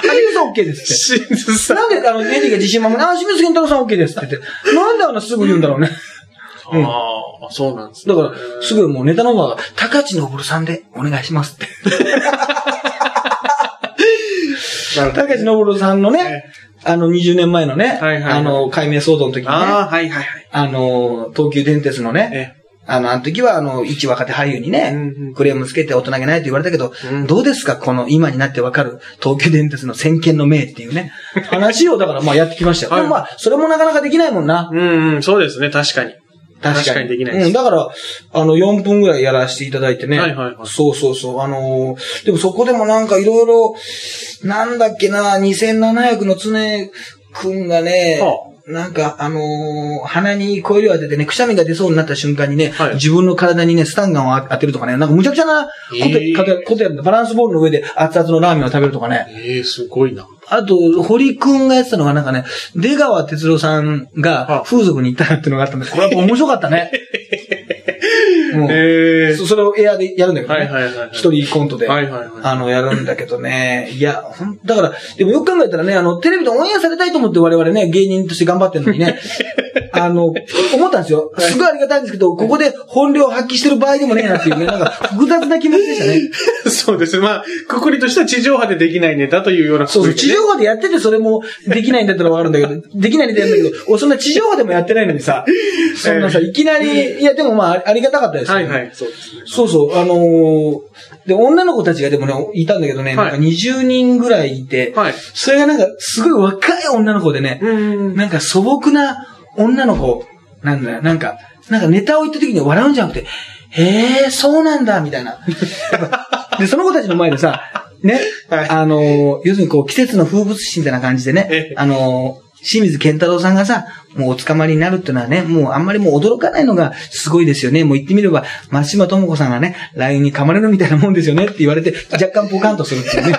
清水さん OK ですって。清水さん。なんであの、エディが自信満々に、あ、清水健太郎さん OK ですって言って。なんであんなすぐ言うんだろうね。うんああ、そうなんですだから、すぐもうネタの方が、高知昇さんでお願いしますって。<laughs> 高知昇さんのね、あの、20年前のね、あの、解明騒動の時にね、ああ、はいはいはい。あの、東急電鉄のね、えあの、あの時は、あの、一若手俳優にね、クレームつけて大人げないと言われたけど、うんどうですかこの今になってわかる東急電鉄の先見の明っていうね、<laughs> 話をだからまあやってきましたよ。はいでもまあ、それもなかなかできないもんな。うんうん、そうですね、確かに。確かにできないですうん、だから、あの、4分ぐらいやらせていただいてね。はいはいはいそうそうそう。あのーでもそこでもなんかいろいろ、なんだっけな、2700の常くんがね、はなんか、あのー鼻にコイルを当ててね、くしゃみが出そうになった瞬間にね、はい自分の体にね、スタンガンを当てるとかね、なんかむちゃくちゃなこと,、えーことやるんだ。バランスボールの上で熱々のラーメンを食べるとかね。ええすごいな。あと、堀くんがやってたのがなんかね、出川哲郎さんがあ風俗に行ったっていうのがあったんです。これやっぱ面白かったね。<laughs> うんええそそれをエアでやるんだけどね。はいはいはい人コントで。はいはいはいあの、やるんだけどね。いや、ほん、だから、でもよく考えたらね、あの、テレビでオンエアされたいと思って我々ね、芸人として頑張ってるのにね、<laughs> あの、思ったんですよ。すごいありがたいんですけど、ここで本領発揮してる場合でもねえなっていうね、なんか複雑な気持ちでしたね。<laughs> そうですね。まあ、くくりとしては地上波でできないネタというようなそうそう、地上波でやっててそれもできないんだったらわかるんだけど、<laughs> できないネタやるんだけど、おそんな地上波でもやってないのにさ、<laughs> そんなさ、いきなり、いや、でもまあ、ありがたかったですよはいはい、そうですね。そうそう、あのーで、女の子たちがでもね、いたんだけどね、はいなんか20人ぐらいいて、はい。それがなんか、すごい若い女の子でね、うん。なんか素朴な女の子なんだよ。なんか、なんかネタを言った時に笑うんじゃなくて、へえ、そうなんだ、みたいな。で、その子たちの前でさ、ね、はいあのー要するにこう、季節の風物詩みたいな感じでねええ、あのー清水健太郎さんがさ、もうお捕まりになるっていうのはね、もうあんまりもう驚かないのがすごいですよね。もう言ってみれば、松島智子さんがね、LINE に噛まれるみたいなもんですよねって言われて、若干ポカンとするっていうね。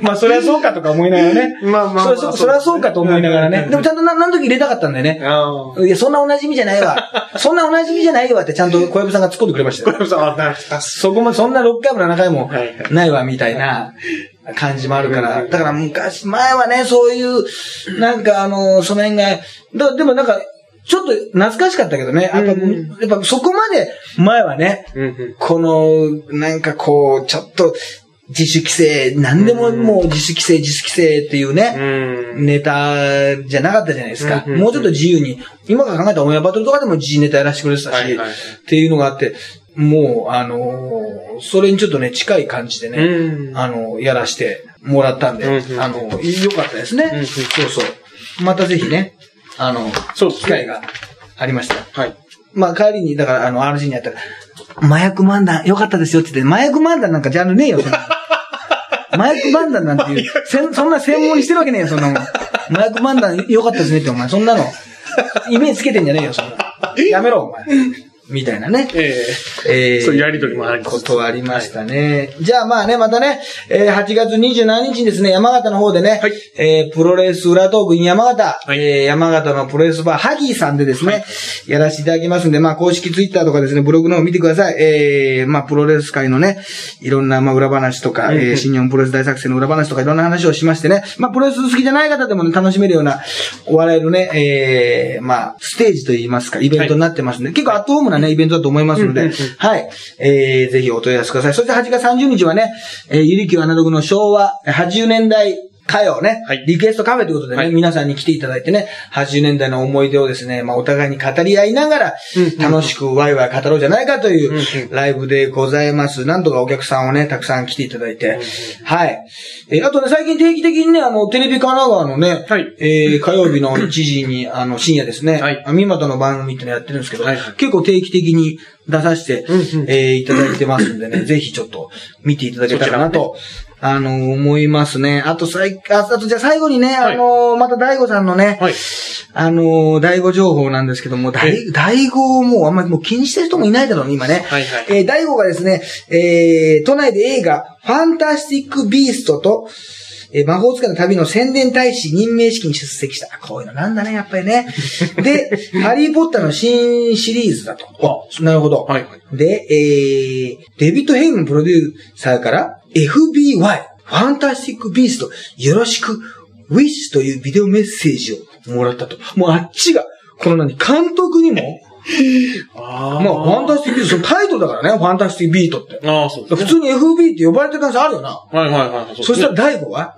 <laughs> まあ、そりゃそうかとか思いながらね。<laughs> まあまあまあそりゃそうそりゃそうかと思いながらね。でもちゃんとな何時入れたかったんだよね。ああ。いや、そんなお馴染みじゃないわ。<laughs> そんなお馴染みじゃないわってちゃんと小籔さんが突っ込んでくれましたよ。小籔さん、あ、なそこもそんな6回も7回もないわ、みたいな感じもあるから。うんだから昔、前はね、そういう、なんかあの、その辺が、だでもなんか、ちょっと懐かしかったけどね。やっぱ、うんやっぱそこまで前はね、うんうん。この、なんかこう、ちょっと、自主規制、何でももう自主規制、自主規制っていうね、うん。ネタじゃなかったじゃないですか。うんうんうんもうちょっと自由に、今から考えたらオンエアバトルとかでも自由ネタやらせてくれてたし、はいはいっていうのがあって、もう、あのーそれにちょっとね、近い感じでね、うん。あのーやらしてもらったんで、うんうんあのー良かったですね、うんうんそうそう。またぜひね、あの、機会がありました。はい。まあ、帰りに、だから、あの、RG にやったら、麻薬漫談良かったですよって言って、麻薬漫談なんかジャンルねえよ。麻薬漫談なんていう、<laughs> せんそんな専門にしてるわけねえよ、そんなもん。麻薬漫談良かったですねって、お前、そんなの、イメージつけてんじゃねえよ、そんな。やめろ、お前。みたいなね。ええ。えそういうやりとりもありことはありましたね。じゃあまあね、またね、えー8月27日にですね、山形の方でね、はい。えープロレス裏トーク in 山形、はい。えー山形のプロレスバー、ハギーさんでですね、やらせていただきますんで、まあ公式ツイッターとかですね、ブログの方見てください。えーまあプロレス界のね、いろんなまあ裏話とか、えー新日本プロレス大作戦の裏話とかいろんな話をしましてね、まあプロレス好きじゃない方でもね、楽しめるような、お笑いのね、えーまあステージといいますか、イベントになってますんで、結構アットホームなね、イベントだと思いますので、はい。えー、ぜひお問い合わせください。そして8月30日はね、えー、ゆりきゅうアナログの昭和80年代歌謡ね、はい。リクエストカフェということでね、はい。皆さんに来ていただいてね、80年代の思い出をですね、まあお互いに語り合いながら、楽しくワイワイ語ろうじゃないかというライブでございます。なんとかお客さんをね、たくさん来ていただいて、はい。えーあとね、最近定期的にね、あの、テレビ神奈川のね、はい。えー火曜日の1時に、<coughs> あの、深夜ですね、はい。三股の番組ってのやってるんですけど、はい。はい結構定期的に出させて、えーいただいてますんでね、<coughs> ぜひちょっと見ていただけたらなと、あの、思いますね。あと、さいああと、じゃあ最後にね、はいあの、また大悟さんのね、はい。あの、 DAIGO 情報なんですけども、大え DAIGO をもうあんまりもう気にしてる人もいないだろうね、今ね。はいはいえー DAIGO がですね、えー都内で映画、ファンタスティック・ビーストと、えー魔法使いの旅の宣伝大使任命式に出席した。こういうのなんだね、やっぱりね。<laughs> で、ハリー・ポッターの新シリーズだと。あ、なるほど。はいはい。で、えー、デビッド・ヘイマンプロデューサーから FBI、ファンタスティック・ビースト、よろしく、ウィッシュというビデオメッセージをもらったと。もうあっちが、この何、監督にも、あまあ、ファンタスティックビースト、そのタイトルだからね、ファンタスティックビーストって。ああ、そうね。普通に FB って呼ばれてる感じあるよな。はいはいはい。そしたら DAIGO は、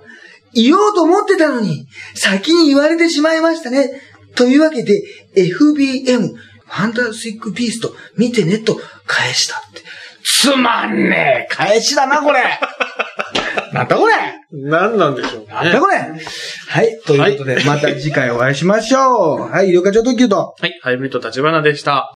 言おうと思ってたのに、先に言われてしまいましたね。というわけで、FBM、ファンタスティックビースト、見てねと返したって。つまんねえ返しだな、これ。<laughs> なんだこれ何なんでしょうね。なんだこれ？はい、ということで、また次回お会いしましょう。はい、医療課長特急と。はい。ハイブリッド立花でした。